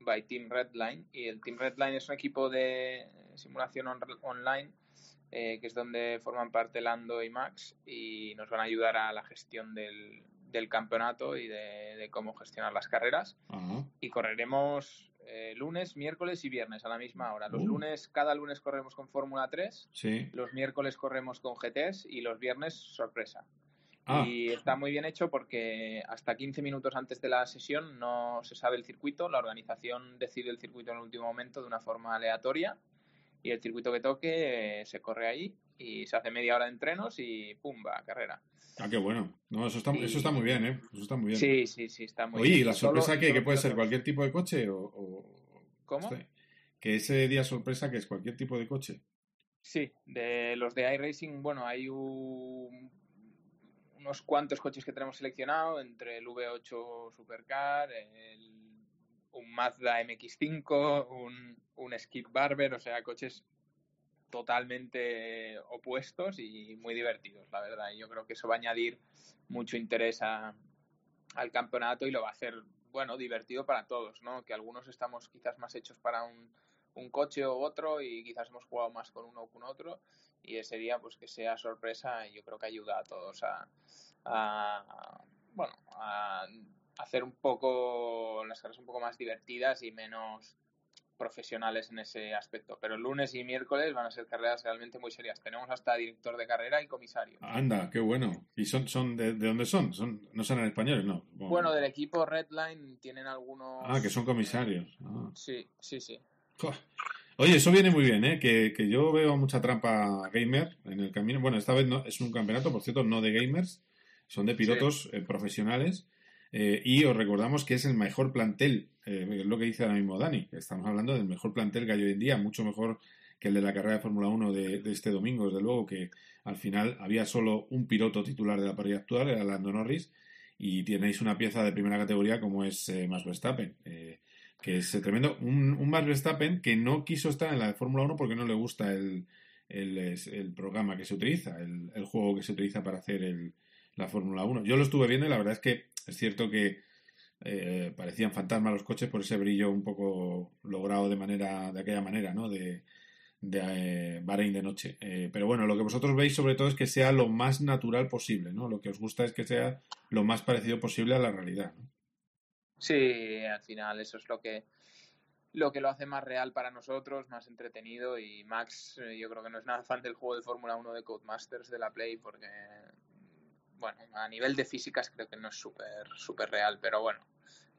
by Team Redline y el Team Redline es un equipo de simulación on- online eh, que es donde forman parte Lando y Max y nos van a ayudar a la gestión del, del campeonato y de, de cómo gestionar las carreras y correremos eh, lunes, miércoles y viernes a la misma hora. Los Uh. lunes, cada lunes corremos con Fórmula 3 Sí. los miércoles corremos con GTs y los viernes sorpresa. Ah. Y está muy bien hecho porque hasta 15 minutos antes de la sesión no se sabe el circuito, la organización decide el circuito en el último momento de una forma aleatoria y el circuito que toque eh, se corre ahí y se hace media hora de entrenos y ¡pumba! carrera. Ah, qué bueno. No, eso está, eso está muy bien, ¿eh? Eso está muy bien. Sí, sí, sí, está muy Oye, bien. ¿y la sorpresa qué? solo ¿Que puede ser cualquier tipo de coche o...? o- ¿Cómo? Este, Que ese día sorpresa que es cualquier tipo de coche. Sí, de los de iRacing, bueno, hay un- unos cuantos coches que tenemos seleccionado entre el V8 Supercar, el un Mazda MX5, un, un Skip Barber, o sea, coches totalmente opuestos y muy divertidos, la verdad. Y yo creo que eso va a añadir mucho interés al campeonato y lo va a hacer, bueno, divertido para todos, ¿no? Que algunos estamos quizás más hechos para un, un coche o otro y quizás hemos jugado más con uno o con otro y ese día pues que sea sorpresa y yo creo que ayuda a todos a, a- bueno, a hacer un poco las carreras un poco más divertidas y menos profesionales en ese aspecto. Pero el lunes y miércoles van a ser carreras realmente muy serias. Tenemos hasta director de carrera y comisario. Anda, qué bueno. ¿Y son, son de, de dónde son? son? No son españoles, no. Bueno, del equipo Redline tienen algunos... Ah, que son comisarios. Ah. Sí, sí, sí. Oye, eso viene muy bien, ¿eh? Que, que yo veo mucha trampa gamer en el camino. Bueno, esta vez no, es un campeonato, por cierto, no de gamers, son de pilotos eh, profesionales. Eh, y os recordamos que es el mejor plantel, eh, es lo que dice ahora mismo Dani, estamos hablando del mejor plantel que hay hoy en día, mucho mejor que el de la carrera de Fórmula 1 de, este domingo, desde luego, que al final había solo un piloto titular de la parrilla actual, era Lando Norris, y tenéis una pieza de primera categoría como es eh, Max Verstappen, eh, que es tremendo. Un, un Max Verstappen que no quiso estar en la Fórmula 1 porque no le gusta el, el, programa que se utiliza, el, el juego que se utiliza para hacer la Fórmula 1. Yo lo estuve viendo y la verdad es que es cierto que eh, parecían fantasmas los coches por ese brillo un poco logrado de manera de aquella manera, ¿no? De, eh, Bahrein de noche. Eh, pero bueno, lo que vosotros veis sobre todo es que sea lo más natural posible, ¿no? Lo que os gusta es que sea lo más parecido posible a la realidad, ¿no? Sí, al final eso es lo que lo que lo hace más real para nosotros, más entretenido y Max yo creo que no es nada fan del juego de Fórmula 1 de Codemasters de la Play porque bueno, a nivel de físicas creo que no es súper súper real, pero bueno,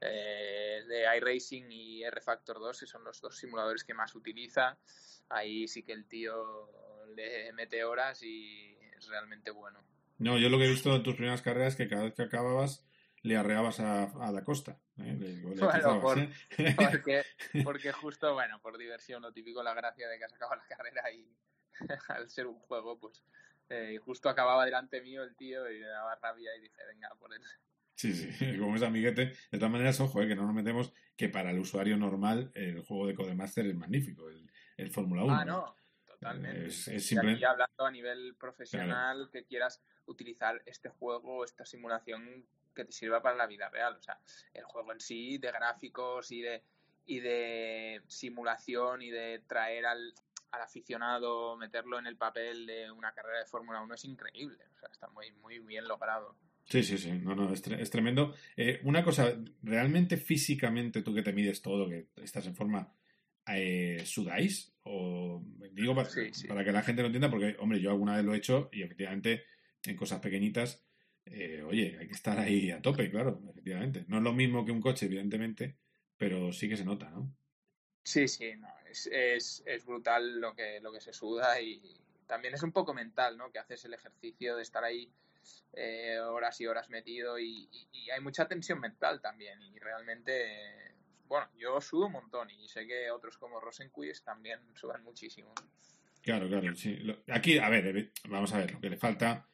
eh, de iRacing y R Factor 2, que son los dos simuladores que más utiliza, ahí sí que el tío le mete horas y es realmente bueno. No, yo lo que he visto en tus primeras carreras es que cada vez que acababas le arreabas a, a Da Costa. ¿eh? Le, le Bueno, por- ¿eh? porque, porque justo, bueno, por diversión, lo típico, la gracia de que has acabado la carrera y al ser un juego, pues eh, y justo acababa delante mío el tío y me daba rabia y dije, venga, por él. Sí, sí, como es amiguete. De todas maneras, ojo, eh, que no nos metemos que para el usuario normal el juego de Codemaster es magnífico, el, el Fórmula 1. Ah, no, totalmente. Es, es Y simple- aquí hablando a nivel profesional, que quieras utilizar este juego, esta simulación que te sirva para la vida real. O sea, el juego en sí, de gráficos y de, y de simulación y de traer al, al aficionado, meterlo en el papel de una carrera de Fórmula 1 es increíble. O sea, está muy, muy bien logrado. Sí, sí, sí, no, no, es, tre- es tremendo. Eh, una cosa, realmente físicamente tú que te mides todo, que estás en forma, eh, ¿sudáis? O digo para, para que la gente lo entienda, porque, hombre, yo alguna vez lo he hecho y efectivamente en cosas pequeñitas, eh, oye, hay que estar ahí a tope, claro, efectivamente. No es lo mismo que un coche, evidentemente, pero sí que se nota, ¿no? Sí, sí, no, es, es, es brutal lo que, lo que se suda y también es un poco mental, ¿no? Que haces el ejercicio de estar ahí eh, horas y horas metido y, y- y hay mucha tensión mental también y realmente, bueno, yo sudo un montón y sé que otros como Rosenquist también sudan muchísimo. Claro, claro, sí. Aquí, a ver, eh, vamos a ver, lo que le falta,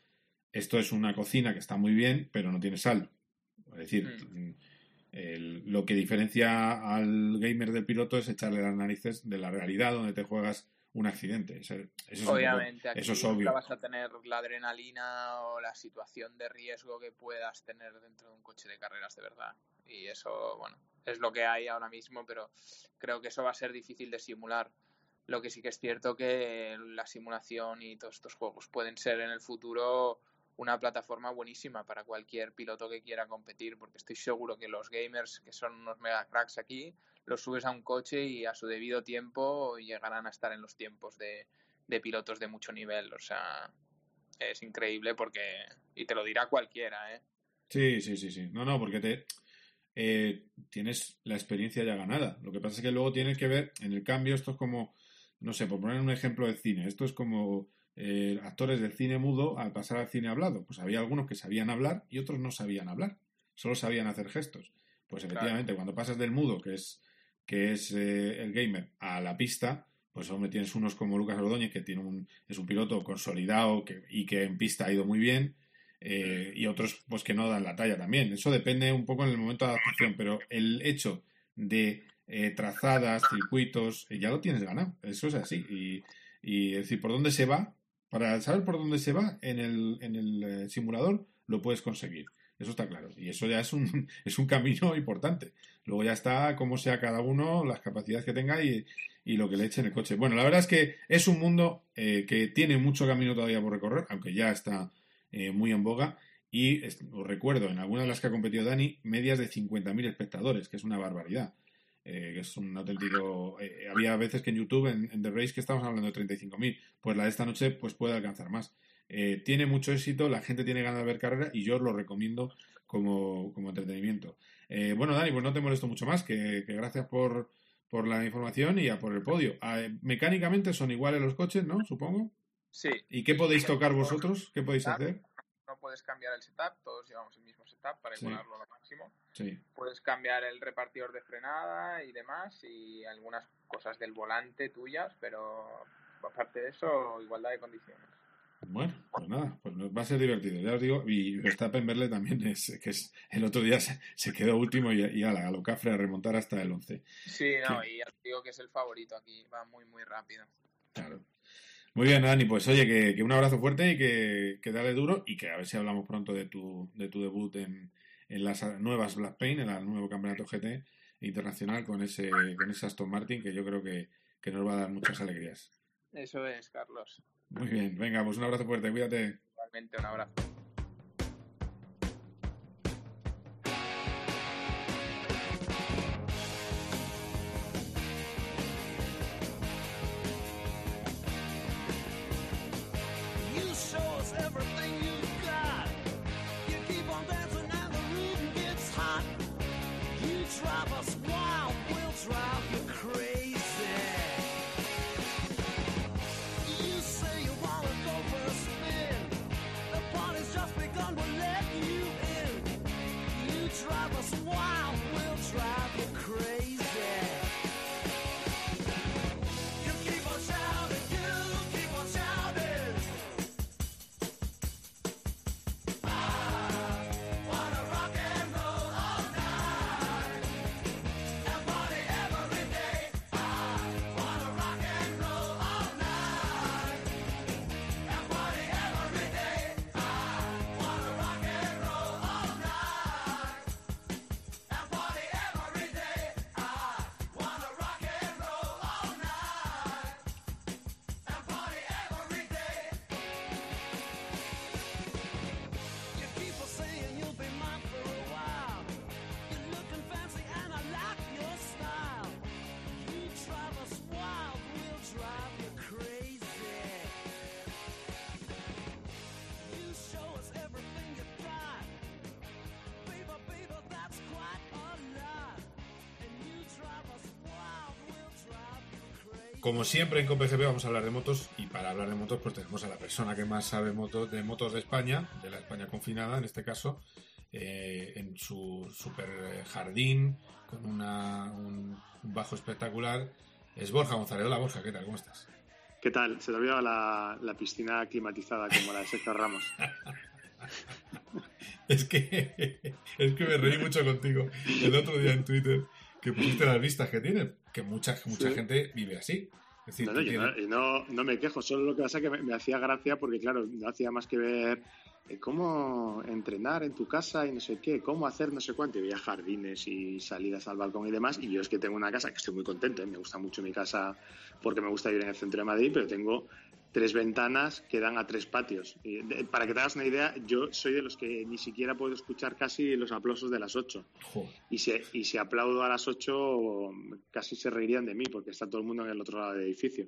esto es una cocina que está muy bien, pero no tiene sal. Es decir, Mm. El- lo que diferencia al gamer del piloto es echarle las narices de la realidad donde te juegas un accidente. Eso, eso es un poco- Obviamente aquí eso es obvio. vas a tener la adrenalina o la situación de riesgo que puedas tener dentro de un coche de carreras de verdad. Y eso, bueno, es lo que hay ahora mismo, pero creo que eso va a ser difícil de simular. Lo que sí que es cierto que la simulación y todos estos juegos pueden ser en el futuro una plataforma buenísima para cualquier piloto que quiera competir, porque estoy seguro que los gamers, que son unos mega cracks aquí, los subes a un coche y a su debido tiempo llegarán a estar en los tiempos de, de pilotos de mucho nivel. O sea, es increíble porque, y te lo dirá cualquiera, ¿eh? Sí, sí, sí, sí. No, no, porque te eh, tienes la experiencia ya ganada. Lo que pasa es que luego tienes que ver, en el cambio, esto es como, no sé, por poner un ejemplo de cine, esto es como eh, actores del cine mudo al pasar al cine hablado. Pues había algunos que sabían hablar y otros no sabían hablar, solo sabían hacer gestos. Pues efectivamente, cuando pasas del mudo, que es, que es eh, el gamer, a la pista, pues hombre, tienes unos como Lucas Ordóñez, que tiene un, es un piloto consolidado que, y que en pista ha ido muy bien, eh, y otros pues que no dan la talla también. Eso depende un poco en el momento de adaptación, pero el hecho de eh, trazadas, circuitos, ya lo tienes ganado. Eso es así. Y, y es decir, por dónde se va, para saber por dónde se va en el, en el eh, simulador, lo puedes conseguir. Eso está claro. Y eso ya es un, es un camino importante. Luego ya está cómo sea cada uno, las capacidades que tenga y, y lo que le eche en el coche. Bueno, la verdad es que es un mundo eh, que tiene mucho camino todavía por recorrer, aunque ya está eh, muy en boga. Y os recuerdo, en algunas de las que ha competido Dani, medias de 50.000 espectadores, que es una barbaridad. Eh, que es un auténtico... eh, había veces que en YouTube, en, en The Race, que estamos hablando de 35.000. Pues la de esta noche pues puede alcanzar más. Eh, tiene mucho éxito, la gente tiene ganas de ver carrera y yo os lo recomiendo como, como entretenimiento. Eh, bueno, Dani, pues no te molesto mucho más, que, que gracias por, por la información y a por el podio. Ah, eh, mecánicamente son iguales los coches, ¿no? Supongo. Sí. ¿Y qué podéis tocar vosotros? ¿Qué podéis hacer? No puedes cambiar el setup, todos llevamos el mismo setup para Sí. igualarlo lo máximo. Sí. Puedes cambiar el repartidor de frenada y demás y algunas cosas del volante tuyas, pero aparte de eso, igualdad de condiciones. Bueno, pues nada, pues va a ser divertido, ya os digo. Y Verstappen verle también es que es, el otro día se, se quedó último y, y a lo cafre a remontar hasta el 11. Sí, no, Sí. y ya digo que es el favorito aquí, va muy, muy rápido. Claro. Muy bien, Dani, pues oye, que, que un abrazo fuerte y que, que dale duro y que a ver si hablamos pronto de tu, de tu debut en, en las nuevas Black Pain, en el nuevo campeonato GT internacional con ese, con ese Aston Martin que yo creo que, que nos va a dar muchas alegrías. Eso es, Carlos. Muy bien, venga, pues un abrazo fuerte, cuídate. Igualmente, un abrazo. Como siempre en COPGP vamos a hablar de motos y para hablar de motos pues tenemos a la persona que más sabe motos, de motos de España, de la España confinada en este caso, eh, en su super eh, jardín con una, un, un bajo espectacular. Es Borja González. Hola Borja, ¿qué tal? ¿Cómo estás? ¿Qué tal? Se te olvidaba la, la piscina climatizada como la de Sergio Ramos. Es que, es que me reí mucho contigo el otro día en Twitter que pusiste las vistas que tienes, que mucha, mucha Sí. gente vive así. Es decir, No, no, yo tienes- no, no, me quejo, solo lo que pasa es que me, me hacía gracia porque, claro, no hacía más que ver eh, cómo entrenar en tu casa y no sé qué, cómo hacer no sé cuánto, y veía jardines y salidas al balcón y demás, y yo es que tengo una casa que estoy muy contento, ¿eh? me gusta mucho mi casa porque me gusta vivir en el centro de Madrid, pero tengo tres ventanas que dan a tres patios. Y de- para que te hagas una idea, yo soy de los que ni siquiera puedo escuchar casi los aplausos de las ocho. Joder. Y si, y si aplaudo a las 8, casi se reirían de mí, porque está todo el mundo en el otro lado del edificio.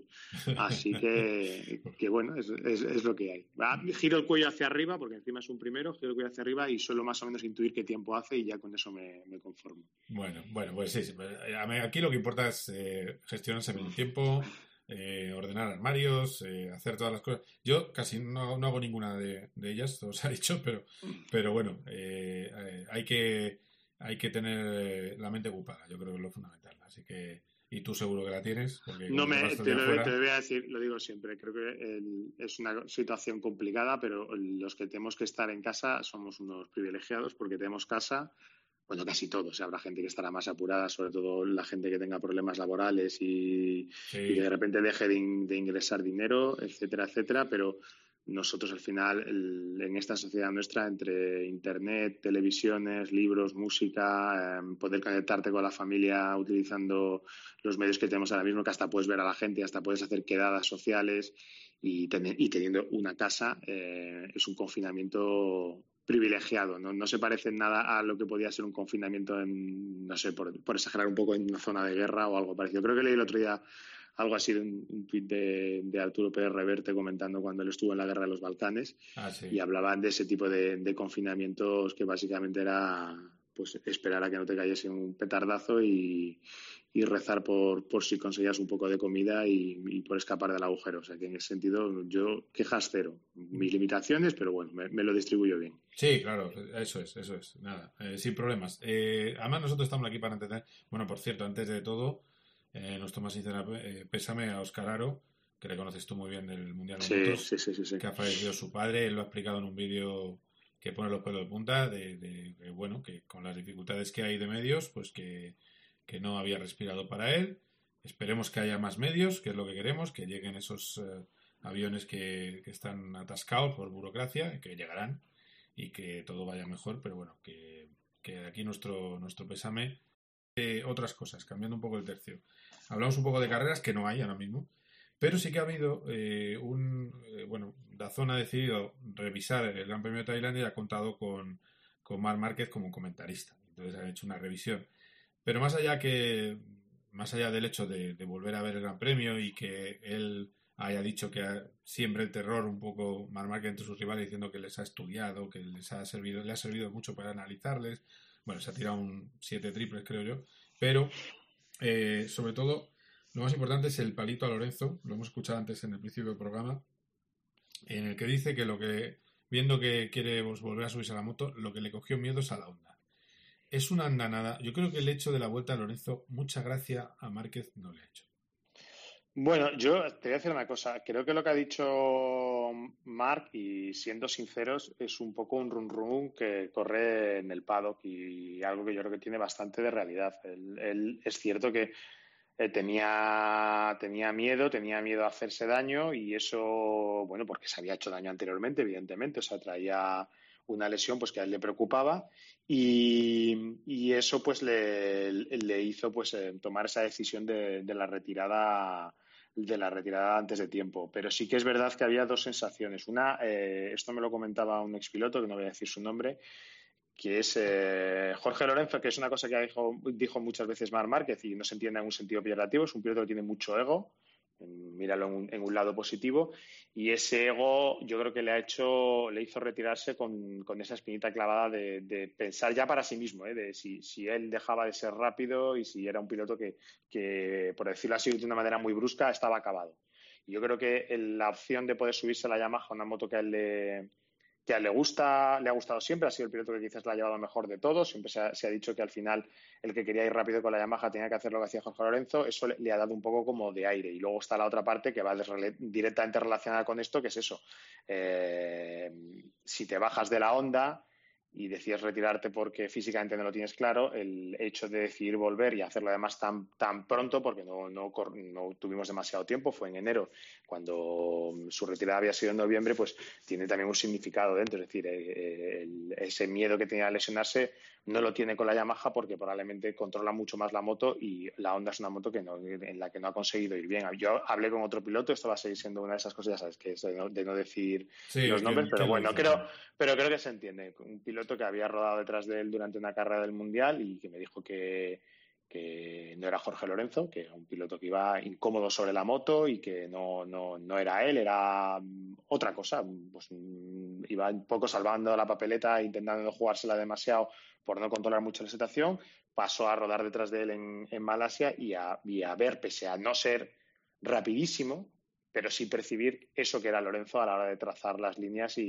Así que, que bueno, es, es- es lo que hay. Va, giro el cuello hacia arriba, porque encima es un primero, giro el cuello hacia arriba y suelo más o menos intuir qué tiempo hace y ya con eso me, me conformo. Bueno, bueno, pues sí, sí, eh, aquí lo que importa es eh, gestionarse bien el tiempo, eh, ordenar armarios, eh, hacer todas las cosas. Yo casi no, no hago ninguna de, de ellas, todo se ha dicho, pero, pero bueno, eh, eh, hay que hay que tener eh, la mente ocupada, yo creo que es lo fundamental. Así que, y tú seguro que la tienes, porque No me, te, lo, fuera- te lo voy a decir, lo digo siempre, creo que el- es una situación complicada, pero los que tenemos que estar en casa somos unos privilegiados porque tenemos casa, bueno, casi todos, ¿eh? habrá gente que estará más apurada, sobre todo la gente que tenga problemas laborales y, Sí. y de repente deje de, in- de ingresar dinero, etcétera, etcétera, pero nosotros al final, el- en esta sociedad nuestra, entre internet, televisiones, libros, música, em, poder conectarte con la familia utilizando los medios que tenemos ahora mismo, que hasta puedes ver a la gente, hasta puedes hacer quedadas sociales y, tener- y teniendo una casa, eh, es un confinamiento privilegiado, ¿no? no se parece en nada a lo que podía ser un confinamiento en, no sé, por, por exagerar un poco, en una zona de guerra o algo parecido. Creo que leí el otro día algo así de un, un tuit de, de Arturo Pérez Reverte comentando cuando él estuvo en la guerra de los Balcanes Ah, sí. y hablaban de ese tipo de, de confinamientos que básicamente era pues esperar a que no te cayese un petardazo y, y rezar por, por si conseguías un poco de comida y, y por escapar del agujero. O sea que en ese sentido yo quejas cero. Mis limitaciones, pero bueno, me, me lo distribuyo bien. Sí, claro, eso es, eso es. Nada, eh, sin problemas. Eh, además, nosotros estamos aquí para entender. Bueno, por cierto, antes de todo, eh, nuestro más sincero eh, pésame a Oscar Aro, que le conoces tú muy bien del Mundial de Sí, Motos, sí, sí, sí, sí. que ha fallecido su padre. Él lo ha explicado en un vídeo que pone los pelos de punta, de, de- de, bueno, que con las dificultades que hay de medios, pues que, que no había respirado para él. Esperemos que haya más medios, que es lo que queremos, que lleguen esos eh, aviones que, que están atascados por burocracia, que llegarán y que todo vaya mejor, pero bueno, que, que aquí nuestro, nuestro pésame. Eh, otras cosas, cambiando un poco el tercio. Hablamos un poco de carreras que no hay ahora mismo, pero sí que ha habido eh, un. eh, bueno, Dazón ha decidido revisar el Gran Premio de Tailandia y ha contado con, con Marc Márquez como comentarista. Entonces han hecho una revisión. Pero más allá que. Más allá del hecho de, volver a ver el Gran Premio y que él haya dicho que siempre el terror un poco Marc Márquez entre sus rivales diciendo que les ha estudiado, que les ha servido, le ha servido mucho para analizarles. Bueno, se ha tirado un siete triples, creo yo. Pero, eh, sobre todo, lo más importante es el palito a Lorenzo. Lo hemos escuchado antes en el principio del programa. En el que dice que lo que, viendo que quiere volver a subirse a la moto, lo que le cogió miedo es a la onda. Es una andanada. Yo creo que el hecho de la vuelta a Lorenzo, mucha gracia a Márquez no le ha hecho. Bueno, yo te voy a decir una cosa. Creo que lo que ha dicho Mark, y siendo sinceros, es un poco un run run que corre en el paddock y algo que yo creo que tiene bastante de realidad. Él, es cierto que eh, tenía, tenía miedo, tenía miedo a hacerse daño y eso, bueno, porque se había hecho daño anteriormente, evidentemente, o sea, traía una lesión pues que a él le preocupaba y, eso pues le, hizo pues eh, tomar esa decisión de, la retirada de la retirada antes de tiempo. Pero sí que es verdad que había dos sensaciones. Una, eh, esto me lo comentaba un expiloto, que no voy a decir su nombre, que es eh, Jorge Lorenzo, que es una cosa que dijo, dijo muchas veces Mar Márquez y no se entiende en un sentido peyorativo, es un piloto que tiene mucho ego, míralo en un, lado positivo, y ese ego yo creo que le ha hecho, le hizo retirarse con, con esa espinita clavada de, pensar ya para sí mismo, ¿eh? de si, si él dejaba de ser rápido y si era un piloto que, que, por decirlo así de una manera muy brusca, estaba acabado. Yo creo que la opción de poder subirse a la Yamaha, una moto que él le, que a le gusta, le ha gustado siempre, ha sido el piloto que quizás la ha llevado mejor de todos, siempre se ha, se ha dicho que al final el que quería ir rápido con la Yamaha tenía que hacer lo que hacía Jorge Lorenzo, eso le, ha dado un poco como de aire. Y luego está la otra parte que va directamente relacionada con esto, que es eso. Eh, si te bajas de la onda y decides retirarte porque físicamente no lo tienes claro, el hecho de decidir volver y hacerlo además tan, tan pronto, porque no, no, no tuvimos demasiado tiempo, fue en enero, cuando su retirada había sido en noviembre, pues tiene también un significado dentro. Es decir, eh, el- ese miedo que tenía a lesionarse no lo tiene con la Yamaha porque probablemente controla mucho más la moto y la Honda es una moto que no, en la que no ha conseguido ir bien. Yo hablé con otro piloto, esto va a seguir siendo una de esas cosas, ya sabes, que es de no, de no decir Sí, los nombres, pero bueno, creo, pero creo que se entiende. Un piloto que había rodado detrás de él durante una carrera del Mundial y que me dijo que, que no era Jorge Lorenzo, que era un piloto que iba incómodo sobre la moto y que no, no, no era él, era mm, otra cosa. Pues, mm, iba un poco salvando la papeleta, intentando jugársela demasiado por no controlar mucho la situación. Pasó a rodar detrás de él en, en Malasia y a, y a ver, pese a no ser rapidísimo, pero sí percibir eso que era Lorenzo a la hora de trazar las líneas y,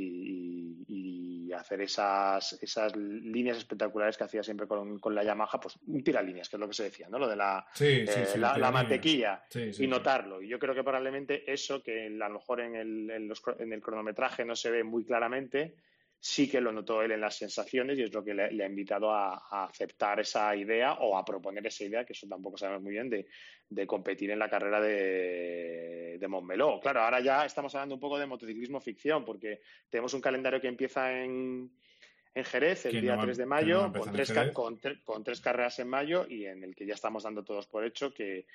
y- y hacer esas, esas líneas espectaculares que hacía siempre con, con la Yamaha, pues un tiralíneas, que es lo que se decía, ¿no? Lo de la, Sí, eh, sí, sí, la, mantequilla y notarlo. Y yo creo que probablemente eso, que a lo mejor en el, en los en el cronometraje no se ve muy claramente, sí que lo notó él en las sensaciones y es lo que le, le ha invitado a, a aceptar esa idea o a proponer esa idea, que eso tampoco sabemos muy bien, de, de competir en la carrera de, de Montmeló. Claro, ahora ya estamos hablando un poco de motociclismo ficción, porque tenemos un calendario que empieza en, en Jerez el día no va- 3 de no mayo, con, tres, con, con tres carreras en mayo y en el que ya estamos dando todos por hecho que,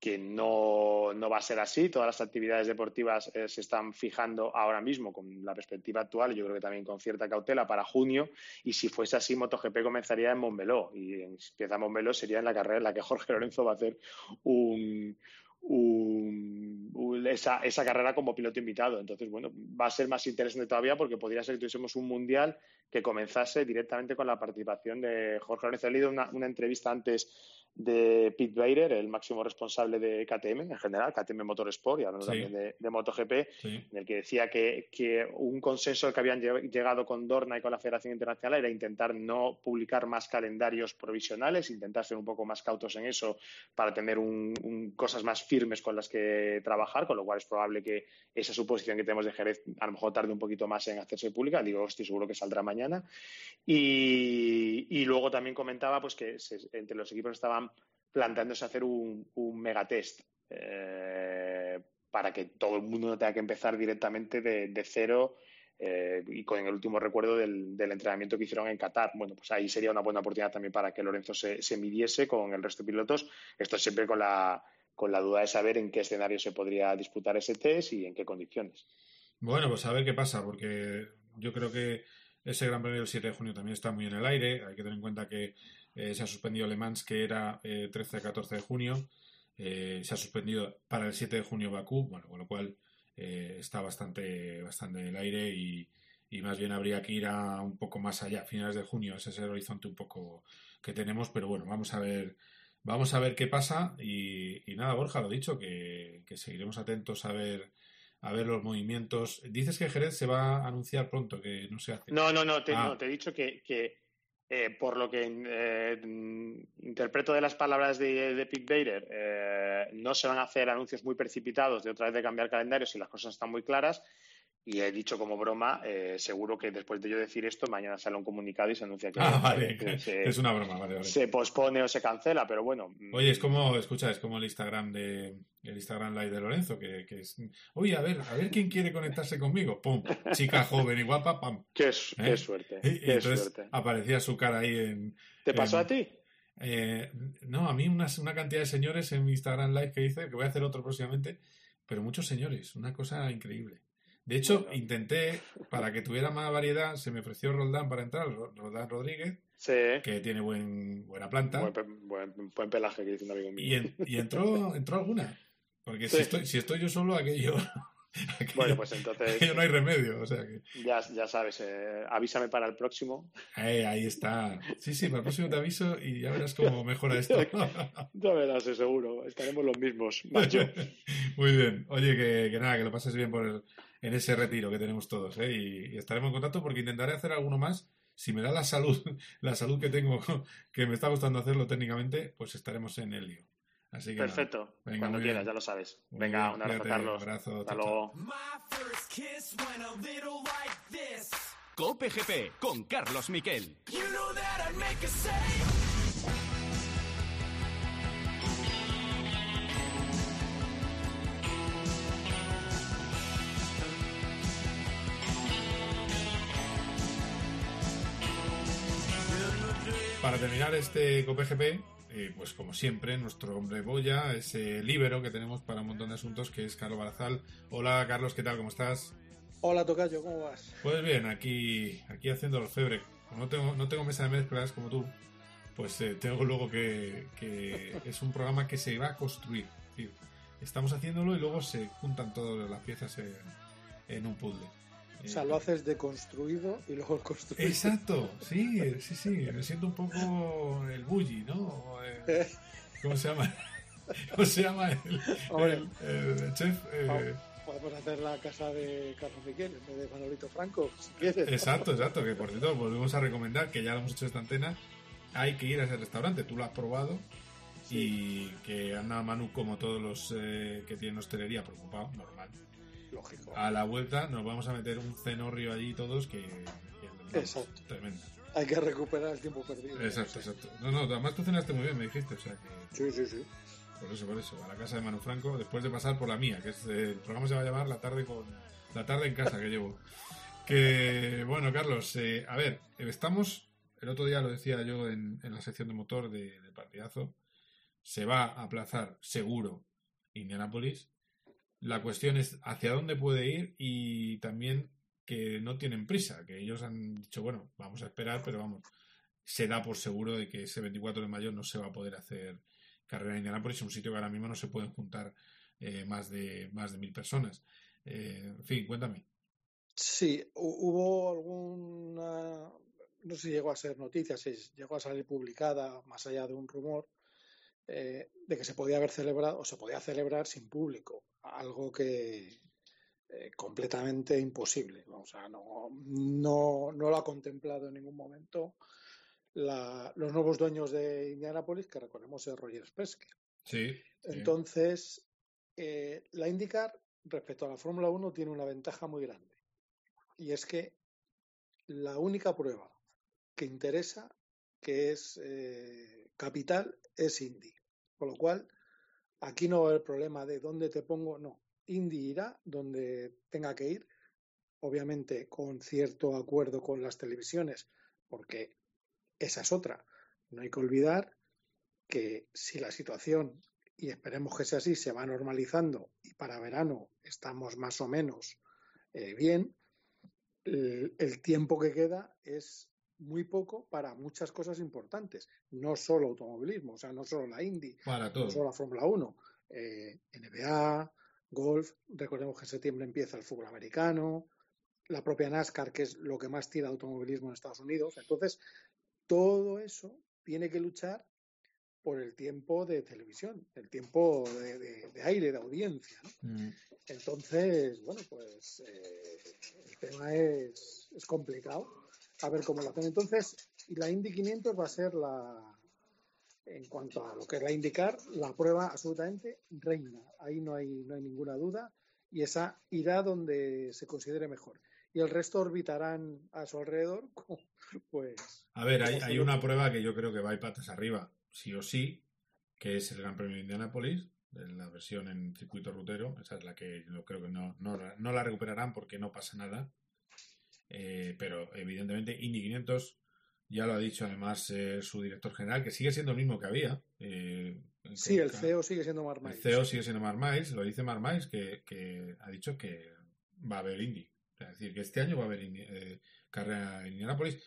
que no, no va a ser así. Todas las actividades deportivas eh, se están fijando ahora mismo con la perspectiva actual, yo creo que también con cierta cautela para junio. Y si fuese así, MotoGP comenzaría en Montmeló. Y empieza Montmeló sería en la carrera en la que Jorge Lorenzo va a hacer un, un- un- esa, esa carrera como piloto invitado. Entonces, bueno, va a ser más interesante todavía porque podría ser que tuviésemos un mundial que comenzase directamente con la participación de Jorge Lorenzo. He leído una, una entrevista antes de Pete Bader, el máximo responsable de KTM en general, KTM Motorsport y hablando Sí. también de, de MotoGP, Sí. en el que decía que, que un consenso al que habían lle- llegado con Dorna y con la Federación Internacional era intentar no publicar más calendarios provisionales, intentar ser un poco más cautos en eso para tener un- un- cosas más firmes con las que trabajar, con lo cual es probable que esa suposición que tenemos de Jerez a lo mejor tarde un poquito más en hacerse pública. Digo, estoy seguro que saldrá mañana. Y, y luego también comentaba pues que se- entre los equipos estaban planteándose hacer un, un megatest eh, para que todo el mundo no tenga que empezar directamente de, cero eh, y con el último recuerdo del, entrenamiento que hicieron en Qatar. Bueno, pues ahí sería una buena oportunidad también para que Lorenzo se, se midiese con el resto de pilotos. Esto siempre con la, con la duda de saber en qué escenario se podría disputar ese test y en qué condiciones. Bueno, pues a ver qué pasa, porque yo creo que ese Gran Premio del 7 de junio también está muy en el aire. Hay que tener en cuenta que eh, se ha suspendido Le Mans, que era eh, 13-14 de junio. Eh, se ha suspendido para el 7 de junio Bakú, bueno, con lo cual eh, está bastante, bastante en el aire y, y más bien habría que ir a un poco más allá, finales de junio, ese es el horizonte un poco que tenemos, pero bueno, vamos a ver, vamos a ver qué pasa y, y nada, Borja, lo dicho, que, que seguiremos atentos a ver a ver los movimientos. Dices que Jerez se va a anunciar pronto, que no se hace. No, no, no, te, Ah. no, te he dicho que, que, eh, por lo que eh, interpreto de las palabras de, de Pete eh, no se van a hacer anuncios muy precipitados de otra vez de cambiar calendarios si las cosas están muy claras. Y he dicho como broma, eh, seguro que después de yo decir esto, mañana sale un comunicado y se anuncia que, Ah, vale, que se, es una broma, vale, vale. se pospone o se cancela, pero bueno. mm, Oye, es como, escucha, es como el Instagram de el Instagram Live de Lorenzo, que, que es, oye, a ver, a ver quién quiere conectarse conmigo, pum, chica joven y guapa, pam. Qué, ¿Eh? qué suerte, Y, y qué entonces suerte. aparecía su cara ahí en... ¿Te pasó en- a ti? Eh, no, a mí unas- una cantidad de señores en mi Instagram Live que hice, que voy a hacer otro próximamente, pero muchos señores, una cosa increíble. De hecho, intenté, para que tuviera más variedad, se me ofreció Roldán para entrar, Ro- Roldán Rodríguez, Sí. que tiene buen, buena planta, Buen, buen- buen pelaje que dice un amigo mío. y, en- y entró, entró alguna. Porque si, estoy, si estoy yo solo, aquello, aquello, Bueno, pues entonces aquello no hay remedio. O sea que, ya, ya sabes, eh, avísame para el próximo. eh, ahí está. Sí, sí, para el próximo te aviso y ya verás cómo mejora esto. Ya verás, eh, seguro. Estaremos los mismos. Muy bien. Oye, que, que nada, que lo pases bien por el- en ese retiro que tenemos todos, ¿eh? Y, y estaremos en contacto porque intentaré hacer alguno más. Si me da la salud, la salud que tengo, que me está gustando hacerlo técnicamente, pues estaremos en el lío. Así que nada. Perfecto. Venga, Cuando quieras, bien. ya lo sabes. Muy Venga, bien, un abrazo, cuídate, Carlos. abrazo, Hasta luego. My first kiss went a little like this. Cope GP con Carlos Miquel. You know Para terminar este COPGP, eh, pues como siempre, nuestro hombre boya, ese líbero que tenemos para un montón de asuntos, que es Carlos Barazal. Hola Carlos, ¿qué tal? ¿Cómo estás? Hola Tocayo, ¿cómo vas? Pues bien, aquí, aquí haciendo el febre. Como no tengo, no tengo mesa de mezclas como tú, pues eh, tengo luego que, que es un programa que se va a construir. Es decir, estamos haciéndolo y luego se juntan todas las piezas en, en un puzzle. O sea, lo haces deconstruido y luego construido. Exacto, sí, sí, sí, me siento un poco el bully, ¿no? Eh, ¿Cómo se llama? ¿Cómo se llama el, Hombre. el- el chef? Eh, Podemos hacer la casa de Carlos Miguel en vez de Manolito Franco, si quieres. exacto, exacto, que por cierto, volvemos a recomendar que ya lo hemos hecho esta antena, hay que ir a ese restaurante, tú lo has probado y que anda Manu como todos los eh, que tienen hostelería preocupado, normal. Lógico. A la vuelta nos vamos a meter un cenorrio allí todos que, que Exacto. Tremenda. Hay que recuperar el tiempo perdido. Exacto, exacto. No, no, además tú cenaste muy bien, me dijiste, o sea que... Sí, sí, sí. Por eso, por eso, a la casa de Manu Franco, después de pasar por la mía, que es, eh, el programa se va a llamar La tarde con La tarde en casa que llevo. Que, bueno, Carlos, eh, a ver, estamos, el otro día lo decía yo en, en la sección de motor de, del partidazo, se va a aplazar seguro Indianápolis. La cuestión es hacia dónde puede ir y también que no tienen prisa, que ellos han dicho, bueno, vamos a esperar, pero vamos, se da por seguro de que ese 24 de mayo no se va a poder hacer carrera en Indianápolis, un sitio que ahora mismo no se pueden juntar eh, más de más de mil personas. Eh, en fin, cuéntame. Sí, hu- hubo alguna, no sé si llegó a ser noticia, si llegó a salir publicada, más allá de un rumor, eh, de que se podía haber celebrado o se podía celebrar sin público, algo que eh, completamente imposible. O sea, no, no, no lo ha contemplado en ningún momento la- los nuevos dueños de Indianapolis, que recordemos es Roger Penske. Sí. sí. Entonces, eh, la IndyCar respecto a la Fórmula 1 tiene una ventaja muy grande. Y es que la única prueba que interesa, que es capital, es Indy. Con lo cual, aquí no va a haber problema de dónde te pongo, no. Indy irá donde tenga que ir, obviamente con cierto acuerdo con las televisiones, porque esa es otra. No hay que olvidar que si la situación, y esperemos que sea así, se va normalizando y para verano estamos más o menos eh, bien, el, el tiempo que queda es muy poco para muchas cosas importantes, no solo automovilismo, o sea, no solo la Indy, Para todo. no solo la Fórmula 1, eh, NBA, golf, recordemos que en septiembre empieza el fútbol americano, la propia NASCAR, que es lo que más tira automovilismo en Estados Unidos. Entonces, todo eso tiene que luchar por el tiempo de televisión, el tiempo de, de- de aire, de audiencia. ¿no? Mm. Entonces, bueno, pues eh, el tema es, es complicado. A ver cómo lo hacen. Entonces, y la Indy 500 va a ser la, en cuanto a lo que es la indicar, la prueba absolutamente reina. Ahí no hay, no hay ninguna duda y esa irá donde se considere mejor. Y el resto orbitarán a su alrededor, pues... A ver, hay, hay una prueba que yo creo que va a ir patas arriba, sí o sí, que es el Gran Premio de Indianápolis, la versión en circuito rutero. Esa es la que yo creo que no, no, no la recuperarán porque no pasa nada. Eh, pero evidentemente Indy 500 ya lo ha dicho además eh, su director general, que sigue siendo el mismo que había. eh, Sí, el CEO sigue siendo Mark el Miles. CEO sigue siendo Mark Miles, lo dice Mark Miles, que, que ha dicho que va a haber Indy. Es decir, que este año va a haber Indy- eh, carrera en Indianapolis.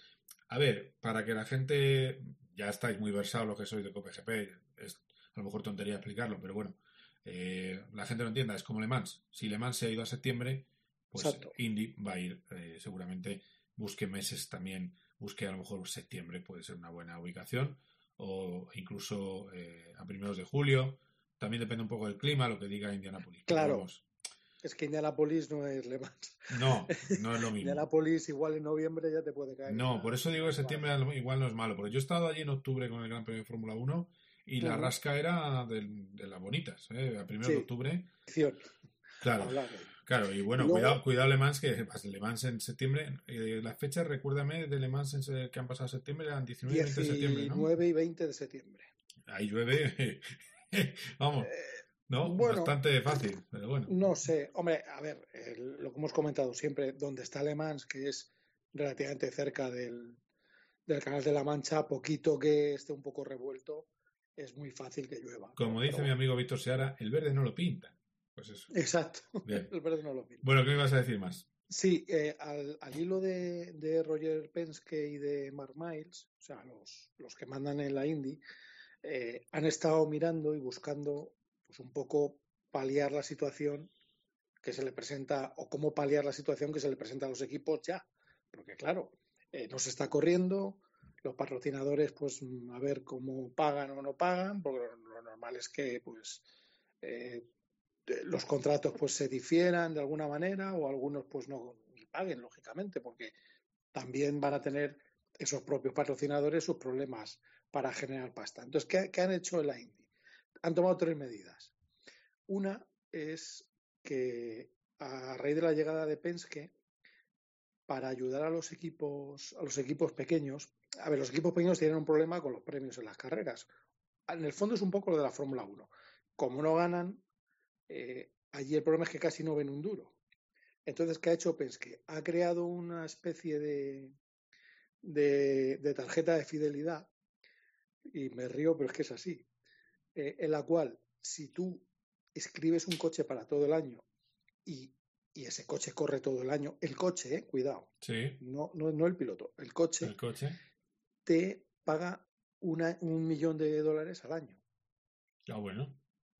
A ver, para que la gente, ya estáis muy versados los que sois de COPGP, es a lo mejor tontería explicarlo, pero bueno, eh, la gente lo entienda, es como Le Mans. Si Le Mans se ha ido a septiembre, pues Exacto. Indy va a ir eh, seguramente, busque meses también, busque a lo mejor septiembre, puede ser una buena ubicación, o incluso eh, a primeros de julio. También depende un poco del clima, lo que diga Indianapolis. Claro. vamos, Es que Indianapolis no es Le Mans. no, no es lo mismo. Indianapolis igual en noviembre ya te puede caer. No, por eso digo que septiembre igual no es malo, porque yo he estado allí en octubre con el Gran Premio de Fórmula 1 y la rasca era de, las bonitas, ¿eh? a primeros Sí. de octubre. Claro. Claro, y bueno, Luego- cuidado, cuidado Le Mans, que Le Mans en septiembre, eh, las fechas, recuérdame, de Le Mans en que han pasado septiembre eran 19 y 20 de septiembre, ¿no? 19 y 20 de septiembre. Ahí llueve, vamos, ¿no? Eh, bueno. Bastante fácil, pero bueno. No sé, hombre, a ver, el- lo que hemos comentado siempre, donde está Le Mans, que es relativamente cerca del, del Canal de la Mancha, poquito que esté un poco revuelto, es muy fácil que llueva. Como Pero dice mi amigo Víctor Seara, el verde no lo pinta. Pues eso. Exacto, Bien. no lo. Bueno, ¿qué me ibas a decir más? Sí, eh, al, al hilo de, de Roger Penske y de Mark Miles, o sea, los, los que mandan en la Indy, eh, han estado mirando y buscando pues un poco paliar la situación que se le presenta o cómo paliar la situación que se le presenta a los equipos ya. Porque claro, eh, no se está corriendo, los patrocinadores pues mm, a ver cómo pagan o no pagan, porque lo, normal es que pues eh, los contratos pues se difieran de alguna manera o algunos pues no ni paguen lógicamente porque también van a tener esos propios patrocinadores sus problemas para generar pasta. Entonces, ¿qué, qué han hecho en la Indy? Han tomado tres medidas. Una es que a raíz de la llegada de Penske para ayudar a los equipos, a los equipos pequeños. A ver, los equipos pequeños tienen un problema con los premios en las carreras. En el fondo es un poco lo de la Fórmula 1. Como no ganan, eh, allí el problema es que casi no ven un duro. Entonces, ¿qué ha hecho Penske? Ha creado una especie de, de, de tarjeta de fidelidad, y me río, pero es que es así, eh, en la cual si tú escribes un coche para todo el año y, y ese coche corre todo el año, el coche, eh, cuidado, Sí, no, no, no el piloto, el coche el coche. te paga una- un millón de dólares al año, Ah, bueno.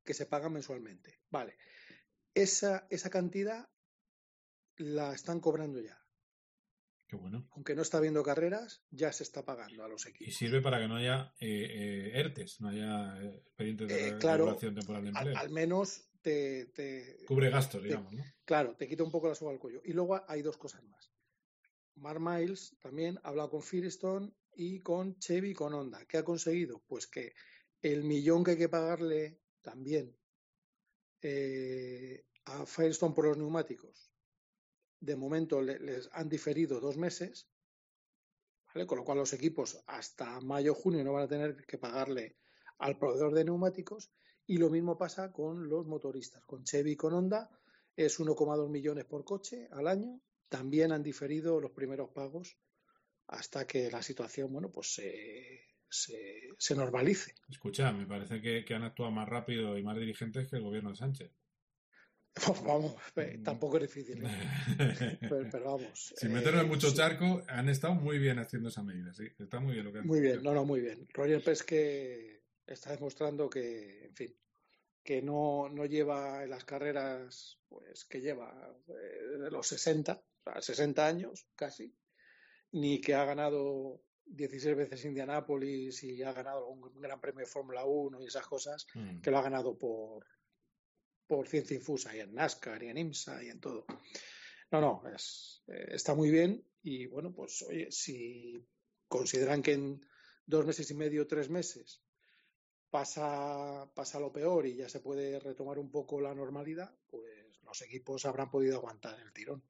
Que se paga mensualmente. Vale, esa, esa cantidad la están cobrando ya. Qué bueno. Aunque no está habiendo carreras, ya se está pagando a los Y equipos. sirve para que no haya eh, eh, ERTES, no haya eh, expedientes de Eh, claro, regulación temporal de Al, empleo. al menos te, te- Cubre gastos, te- digamos, ¿no? Claro, te quita un poco la soga al cuello. Y luego hay dos cosas más. Mark Miles también ha hablado con Firestone y con Chevy y con Honda. ¿Qué ha conseguido? Pues que el millón que hay que pagarle también eh, a Firestone por los neumáticos, de momento le- les han diferido dos meses. Con lo cual los equipos hasta mayo junio no van a tener que pagarle al proveedor de neumáticos. Y lo mismo pasa con los motoristas. Con Chevy y con Honda es 1,2 millones por coche al año. También han diferido los primeros pagos hasta que la situación, bueno, pues se, se, se normalice. Escucha, me parece que, que han actuado más rápido y más dirigentes que el gobierno de Sánchez. Vamos, eh, tampoco es difícil. ¿eh? Pero, pero vamos. Sin eh, meternos en mucho sí. charco, han estado muy bien haciendo esa medida, sí. Está muy bien lo que han Muy bien, no, no, muy bien. Roger Pesque está demostrando que, en fin, que no, no lleva en las carreras, pues que lleva de los 60, o sea, 60 años casi, ni que ha ganado 16 veces Indianápolis y ha ganado un gran premio de Fórmula 1 y esas cosas, Mm. que lo ha ganado por, por ciencia infusa y en NASCAR y en IMSA y en todo. No, no, es, eh, está muy bien y bueno, pues oye, si consideran que en dos meses y medio, tres meses pasa, pasa lo peor y ya se puede retomar un poco la normalidad, pues los equipos habrán podido aguantar el tirón.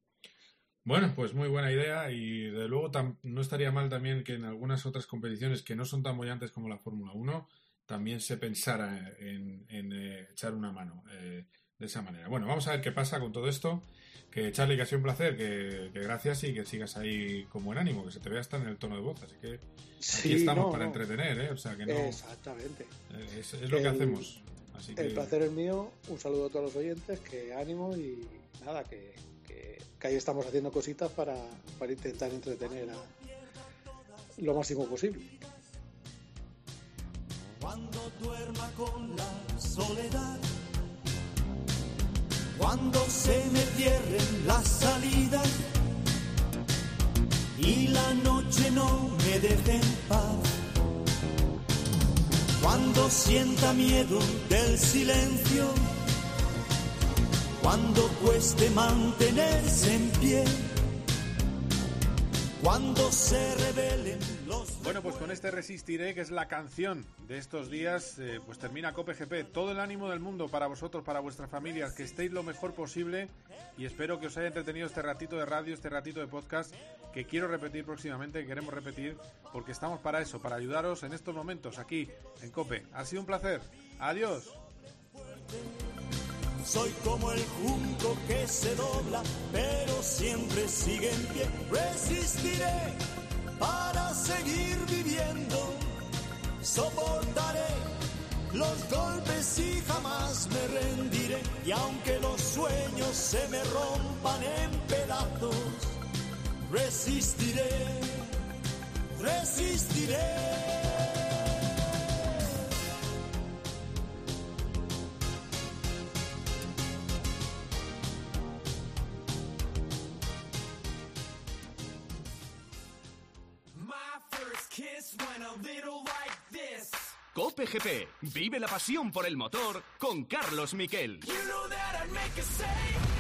Bueno, pues muy buena idea y de luego tam- no estaría mal también que en algunas otras competiciones que no son tan bollantes como la Fórmula 1 también se pensara en, en, eh, echar una mano eh, de esa manera. Bueno, vamos a ver qué pasa con todo esto. Que Charlie, que ha sido un placer, que, que gracias y que sigas ahí con buen ánimo, que se te vea hasta en el tono de voz. Así que aquí Sí, estamos no, para no. entretener, ¿eh? O sea que no. Exactamente. eh, Es, es lo que hacemos. Así que El placer es mío, un saludo a todos los oyentes, que ánimo y nada, que, que, ahí estamos haciendo cositas para, para intentar entretener a lo máximo posible. Cuando duerma con la soledad, cuando se me cierren las salidas y la noche no me deje en paz, cuando sienta miedo del silencio, cuando cueste mantenerse en pie, cuando se revelen los Bueno, pues con este Resistiré, que es la canción de estos días, eh, pues termina Cope GP. Todo el ánimo del mundo para vosotros, para vuestras familias, que estéis lo mejor posible y espero que os haya entretenido este ratito de radio, este ratito de podcast, que quiero repetir próximamente, que queremos repetir, porque estamos para eso, para ayudaros en estos momentos aquí en Cope. Ha sido un placer. Adiós. Soy como el junco que se dobla, pero siempre sigue en pie. Resistiré para seguir viviendo. Soportaré los golpes y jamás me rendiré. Y aunque los sueños se me rompan en pedazos, resistiré, resistiré. Cope GP. Vive la pasión por el motor con Carlos Miquel. You know that I'd make a save.